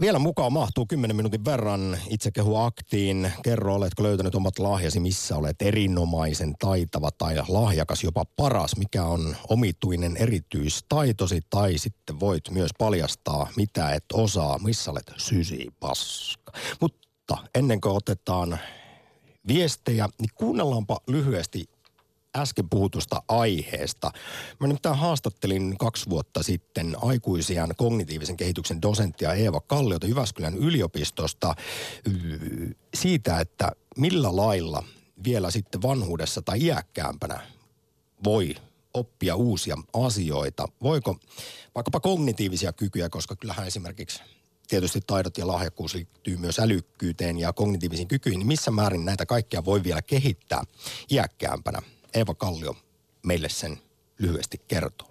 Vielä mukaan mahtuu 10 minuutin verran itse kehu aktiin. Kerro, oletko löytänyt omat lahjasi, missä olet erinomaisen taitava tai lahjakas, jopa paras, mikä on omituinen erityistaitosi, tai sitten voit myös paljastaa, mitä et osaa, missä olet sysi paska. Mutta ennen kuin otetaan viestejä, niin kuunnellaanpa lyhyesti äsken puhutusta aiheesta. Mä nimittäin haastattelin kaksi vuotta sitten aikuisian kognitiivisen kehityksen dosenttia Eeva Kalliota Jyväskylän yliopistosta siitä, että millä lailla vielä sitten vanhuudessa tai iäkkäämpänä voi oppia uusia asioita. Voiko vaikkapa kognitiivisia kykyjä, koska kyllähän esimerkiksi tietysti taidot ja lahjakkuus liittyy myös älykkyyteen ja kognitiivisiin kykyihin, niin missä määrin näitä kaikkia voi vielä kehittää iäkkäämpänä? Eeva Kallio meille sen lyhyesti kertoo.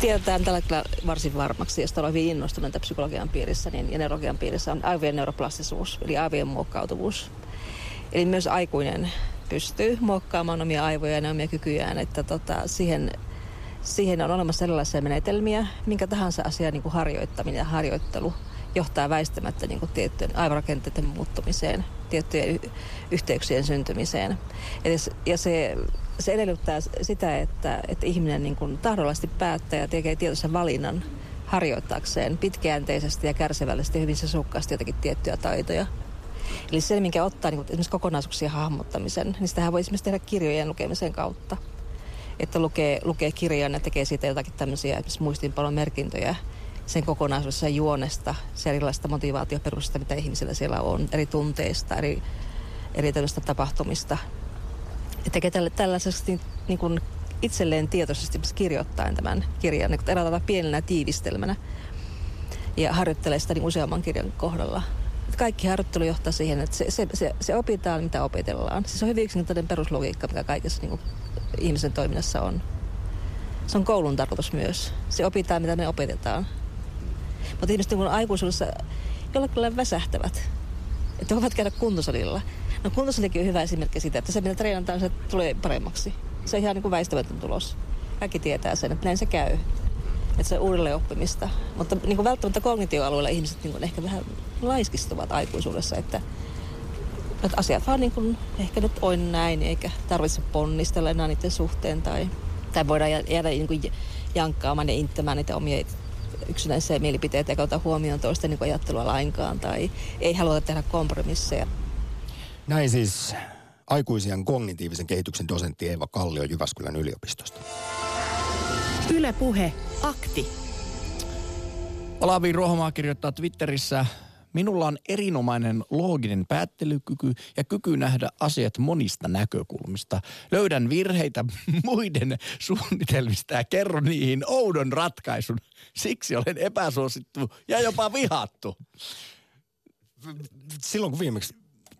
Tiedetään tällä hetkellä varsin varmaksi, josta olen hyvin innostunut psykologian piirissä niin, neurologian piirissä on aivojen neuroplastisuus, eli aivojen muokkautuvuus. Eli myös aikuinen pystyy muokkaamaan omia aivoja ja omia kykyjään, että tota, siihen, siihen on olemassa erilaisia menetelmiä, minkä tahansa asian niin kuin harjoittaminen ja harjoittelu johtaa väistämättä niin kuin tiettyjen aivorakenteiden muuttumiseen, tiettyjen y- yhteyksien syntymiseen. Ja se, se edellyttää sitä, että, että ihminen niin kuin tahdollisesti päättää ja tekee tietoisen valinnan harjoittaakseen pitkäjänteisesti ja kärsivällisesti hyvin sesukkaasti jotakin tiettyjä taitoja. Eli se, minkä ottaa niin kuin esimerkiksi kokonaisuuksien hahmottamisen, niin sitähän voi esimerkiksi tehdä kirjojen lukemisen kautta. että lukee, lukee kirjan ja tekee siitä jotakin tämmöisiä esimerkiksi muistiinpanon merkintöjä sen kokonaisuudessa juonesta, se erilaista motivaatioperustasta, mitä ihmisillä siellä on, eri tunteista, eri, eri tällaista tapahtumista. Ja tekee tälle, tällaisesti niin kuin itselleen tietoisesti kirjoittaen tämän kirjan niin eräällä pienenä tiivistelmänä ja harjoittelee sitä niin useamman kirjan kohdalla. Kaikki harjoittelu johtaa siihen, että se, se, se, se opitaan, mitä opetellaan. Siis se on hyvin yksinkertainen peruslogiikka, mikä kaikessa niin kuin ihmisen toiminnassa on. Se on koulun tarkoitus myös. Se opitaan, mitä me opetetaan. Mutta ihmiset niin aikuisuudessa jollakin lailla väsähtävät. Että voivat käydä kuntosalilla. No kuntosalikin on hyvä esimerkki siitä, että se mitä treenataan, se tulee paremmaksi. Se on ihan niin kuin väistämätön tulos. Kaikki tietää sen, että näin se käy. Että se on uudelleen oppimista. Mutta niin kuin välttämättä kognitioalueella ihmiset niin kuin ehkä vähän laiskistuvat aikuisuudessa, että, että asiat vaan niin kuin, ehkä nyt on näin, eikä tarvitse ponnistella enää niiden suhteen tai, tai voidaan jäädä niin kuin jankkaamaan ja inttämään niitä omia yksinäisiä mielipiteitä eikä ota huomioon toisten niin ajattelua lainkaan tai ei haluta tehdä kompromisseja. Näin siis aikuisien kognitiivisen kehityksen dosentti Eeva Kallio Jyväskylän yliopistosta. Ylepuhe akti. Olavi Ruohomaa kirjoittaa Twitterissä, Minulla on erinomainen looginen päättelykyky ja kyky nähdä asiat monista näkökulmista. Löydän virheitä (laughs) muiden suunnitelmista ja kerron niihin oudon ratkaisun. Siksi olen epäsuosittu ja jopa vihattu. Silloin kun viimeksi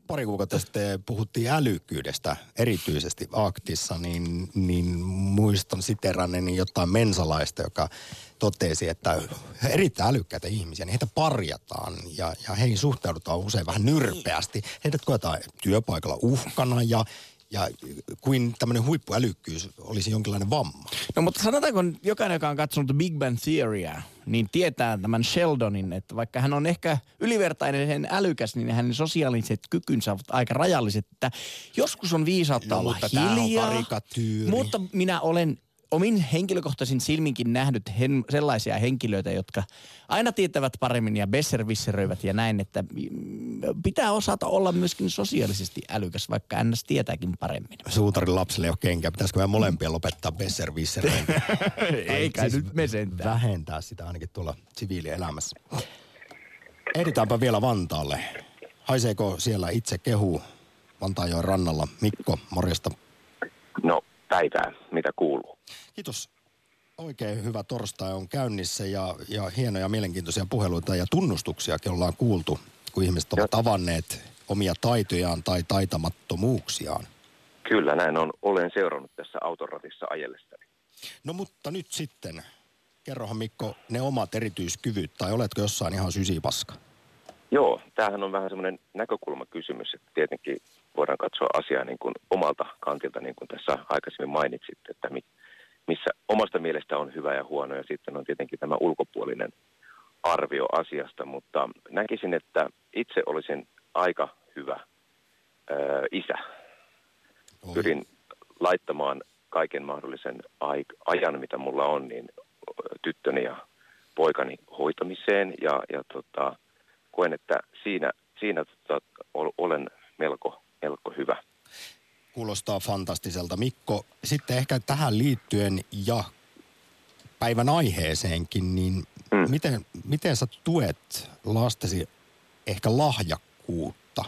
pari kuukautta sitten puhuttiin älykkyydestä erityisesti aktissa, niin, niin muistan siteranneeni jotain mensalaista, joka totesi, että erittäin älykkäitä ihmisiä, niin heitä parjataan ja, ja heihin suhtaudutaan usein vähän nyrpeästi. Heidät koetaan työpaikalla uhkana ja ja kuin tämmöinen huippuälykkyys olisi jonkinlainen vamma. No mutta sanotaanko jokainen, joka on katsonut Big Bang Theoryä, niin tietää tämän Sheldonin, että vaikka hän on ehkä ylivertainen älykäs, niin hänen sosiaaliset kykynsä ovat aika rajalliset. Että joskus on viisautta olla hiljaa, mutta minä olen omin henkilökohtaisin silminkin nähnyt hen, sellaisia henkilöitä, jotka aina tietävät paremmin ja besservisseröivät ja näin, että pitää osata olla myöskin sosiaalisesti älykäs, vaikka ns. tietääkin paremmin. Suutarin lapselle ei ole kenkä. Pitäisikö meidän molempia lopettaa besservisseröintiä? (laughs) Eikä siis nyt me sentään. Vähentää sitä ainakin tuolla siviilielämässä. Ehditäänpä vielä Vantaalle. Haiseeko siellä itse kehu Vantaajoen rannalla? Mikko, morjesta. No, päivää. Mitä kuuluu? Kiitos. Oikein hyvä torstai on käynnissä ja, ja hienoja mielenkiintoisia puheluita ja tunnustuksia ollaan kuultu, kun ihmiset ovat avanneet omia taitojaan tai taitamattomuuksiaan. Kyllä, näin on. Olen seurannut tässä autoratissa ajellestani. No mutta nyt sitten, kerrohan Mikko ne omat erityiskyvyt tai oletko jossain ihan sysipaska? Joo, tämähän on vähän semmoinen näkökulmakysymys, että tietenkin voidaan katsoa asiaa niin kuin omalta kantilta, niin kuin tässä aikaisemmin mainitsit, että missä omasta mielestä on hyvä ja huono, ja sitten on tietenkin tämä ulkopuolinen arvio asiasta, mutta näkisin, että itse olisin aika hyvä ö, isä. Pyrin laittamaan kaiken mahdollisen ajan, mitä mulla on, niin tyttöni ja poikani hoitamiseen, ja, ja tota, koen, että siinä, siinä tota, olen melko, melko hyvä. Kuulostaa fantastiselta. Mikko, sitten ehkä tähän liittyen ja päivän aiheeseenkin, niin mm. miten, miten sä tuet lastesi ehkä lahjakkuutta,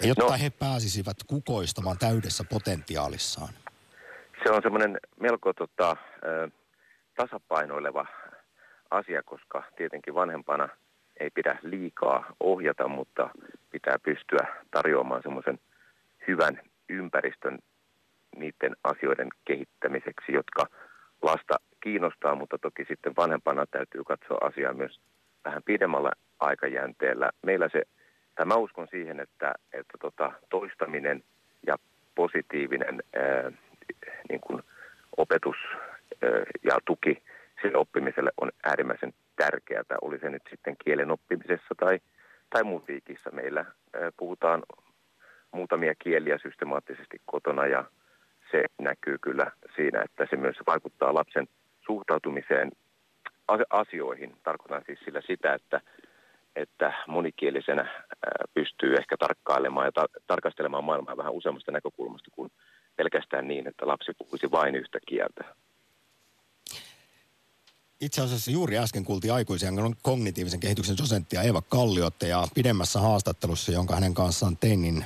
jotta no, he pääsisivät kukoistamaan täydessä potentiaalissaan? Se on semmoinen melko tota, tasapainoileva asia, koska tietenkin vanhempana – ei pidä liikaa ohjata, mutta pitää pystyä tarjoamaan semmoisen hyvän ympäristön niiden asioiden kehittämiseksi, jotka lasta kiinnostaa, mutta toki sitten vanhempana täytyy katsoa asiaa myös vähän pidemmällä aikajänteellä. Meillä se, tämä uskon siihen, että, että tota, toistaminen ja positiivinen ää, niin kuin opetus ää, ja tuki sille oppimiselle on äärimmäisen tärkeää, oli se nyt sitten kielen oppimisessa tai, tai musiikissa. Meillä puhutaan muutamia kieliä systemaattisesti kotona ja se näkyy kyllä siinä, että se myös vaikuttaa lapsen suhtautumiseen asioihin. Tarkoitan siis sillä sitä, että, että monikielisenä pystyy ehkä tarkkailemaan ja ta- tarkastelemaan maailmaa vähän useammasta näkökulmasta kuin pelkästään niin, että lapsi puhuisi vain yhtä kieltä. Itse asiassa juuri äsken kuultiin aikuisia kognitiivisen kehityksen dosenttia Eeva Kalliotte ja pidemmässä haastattelussa, jonka hänen kanssaan tein, niin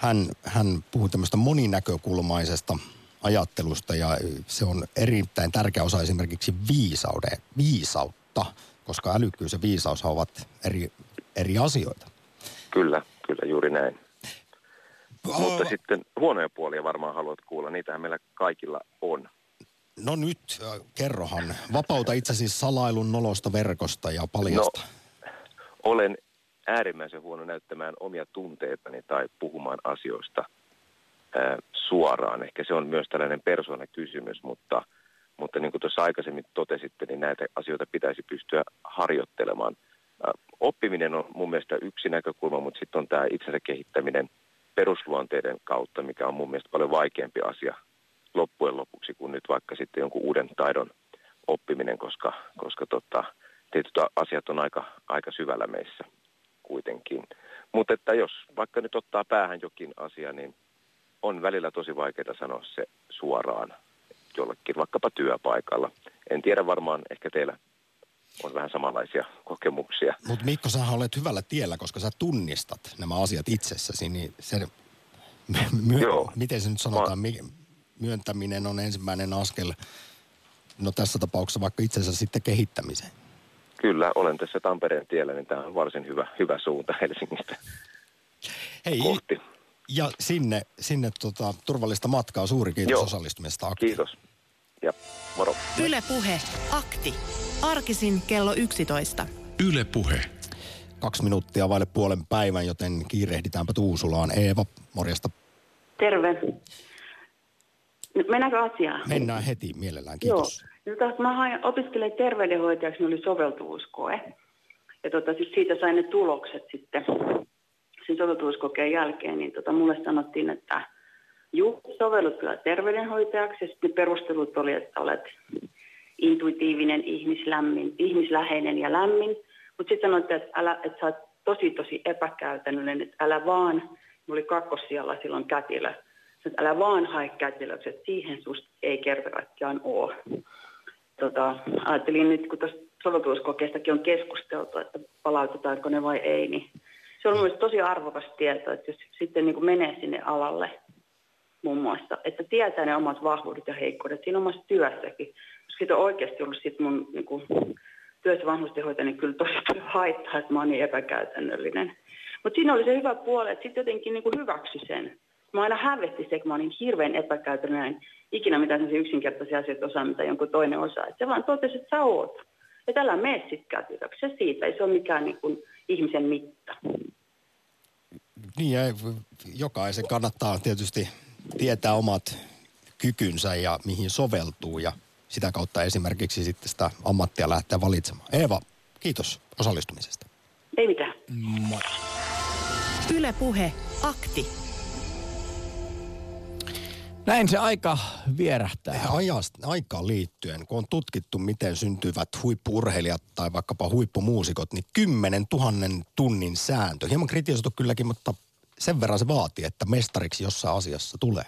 hän, hän puhui tämmöistä moninäkökulmaisesta ajattelusta ja se on erittäin tärkeä osa esimerkiksi viisauden, viisautta, koska älykkyys ja viisaus ovat eri, eri asioita. Kyllä, kyllä juuri näin. Oh. Mutta sitten huonoja puolia varmaan haluat kuulla, niitähän meillä kaikilla on. No nyt, kerrohan. Vapauta itsesi salailun nolosta verkosta ja paljasta. No, olen äärimmäisen huono näyttämään omia tunteitani tai puhumaan asioista ää, suoraan. Ehkä se on myös tällainen persoonakysymys, mutta, mutta niin kuin tuossa aikaisemmin totesitte, niin näitä asioita pitäisi pystyä harjoittelemaan. Ää, oppiminen on mun mielestä yksi näkökulma, mutta sitten on tämä itsensä kehittäminen perusluonteiden kautta, mikä on mun mielestä paljon vaikeampi asia loppujen lopuksi kuin nyt vaikka sitten jonkun uuden taidon oppiminen, koska, koska tota, tietyt asiat on aika, aika syvällä meissä kuitenkin. Mutta että jos vaikka nyt ottaa päähän jokin asia, niin on välillä tosi vaikeaa sanoa se suoraan jollekin vaikkapa työpaikalla. En tiedä varmaan, ehkä teillä on vähän samanlaisia kokemuksia. Mutta Mikko, sä olet hyvällä tiellä, koska sä tunnistat nämä asiat itsessäsi, niin se, my, Joo. miten se nyt sanotaan, Mä... myöntäminen on ensimmäinen askel, no tässä tapauksessa vaikka itsensä sitten kehittämiseen. Kyllä, olen tässä Tampereen tiellä, niin tämä on varsin hyvä, hyvä suunta Helsingistä Hei, kohti. Ja sinne, sinne tota, turvallista matkaa. Suuri kiitos Joo. osallistumisesta. Akti. Kiitos. Ja moro. Yle Puhe. Akti. Arkisin kello 11. Yle Puhe. Kaksi minuuttia vaille puolen päivän, joten kiirehditäänpä Tuusulaan. Eeva, morjesta. Terve. Mennäänkö asiaan? Mennään heti mielellään, kiitos. Joo. No mä hain, opiskelin terveydenhoitajaksi, oli soveltuvuuskoe. Ja tota, siis siitä sain ne tulokset sitten sen soveltuvuuskokeen jälkeen, niin tota, mulle sanottiin, että juu, sovellut kyllä terveydenhoitajaksi. Ja sitten perustelut oli, että olet intuitiivinen, ihmislämmin, ihmisläheinen ja lämmin. Mutta sitten sanoitte, että, älä, että sä oot tosi tosi epäkäytännöllinen, että älä vaan, mulla oli kakkossijalla silloin kätilö, että älä vaan hae kätilöksi, että siihen susta ei kerta kaikkiaan ole tota, ajattelin nyt, kun tuosta soveltuvuuskokeistakin on keskusteltu, että palautetaanko ne vai ei, niin se on mielestäni tosi arvokas tieto, että jos sitten niin kuin menee sinne alalle muun muassa, että tietää ne omat vahvuudet ja heikkoudet siinä omassa työssäkin. Koska siitä on oikeasti ollut sit mun niin kuin, työssä vanhustenhoitajani kyllä tosi haittaa, että mä oon niin epäkäytännöllinen. Mutta siinä oli se hyvä puoli, että sitten jotenkin niin kuin hyväksy sen. Mä aina hävetti se, kun mä olin hirveän epäkäytännöllinen ikinä mitään yksinkertaisia asioita osaa, mitä jonkun toinen osaa. Et se vaan totesi, että sä oot. Ja tällä mene sitten kätilöksi. Se siitä, ei se ole mikään niin kuin ihmisen mitta. Niin ja jokaisen kannattaa tietysti tietää omat kykynsä ja mihin soveltuu ja sitä kautta esimerkiksi sitten sitä ammattia lähteä valitsemaan. Eeva, kiitos osallistumisesta. Ei mitään. Moi. Yle Puhe, akti. Näin se aika vierähtää. Ajasta, aikaan liittyen, kun on tutkittu, miten syntyvät huippuurheilijat tai vaikkapa huippumuusikot, niin 10 000 tunnin sääntö. Hieman kritisoitu kylläkin, mutta sen verran se vaatii, että mestariksi jossain asiassa tulee.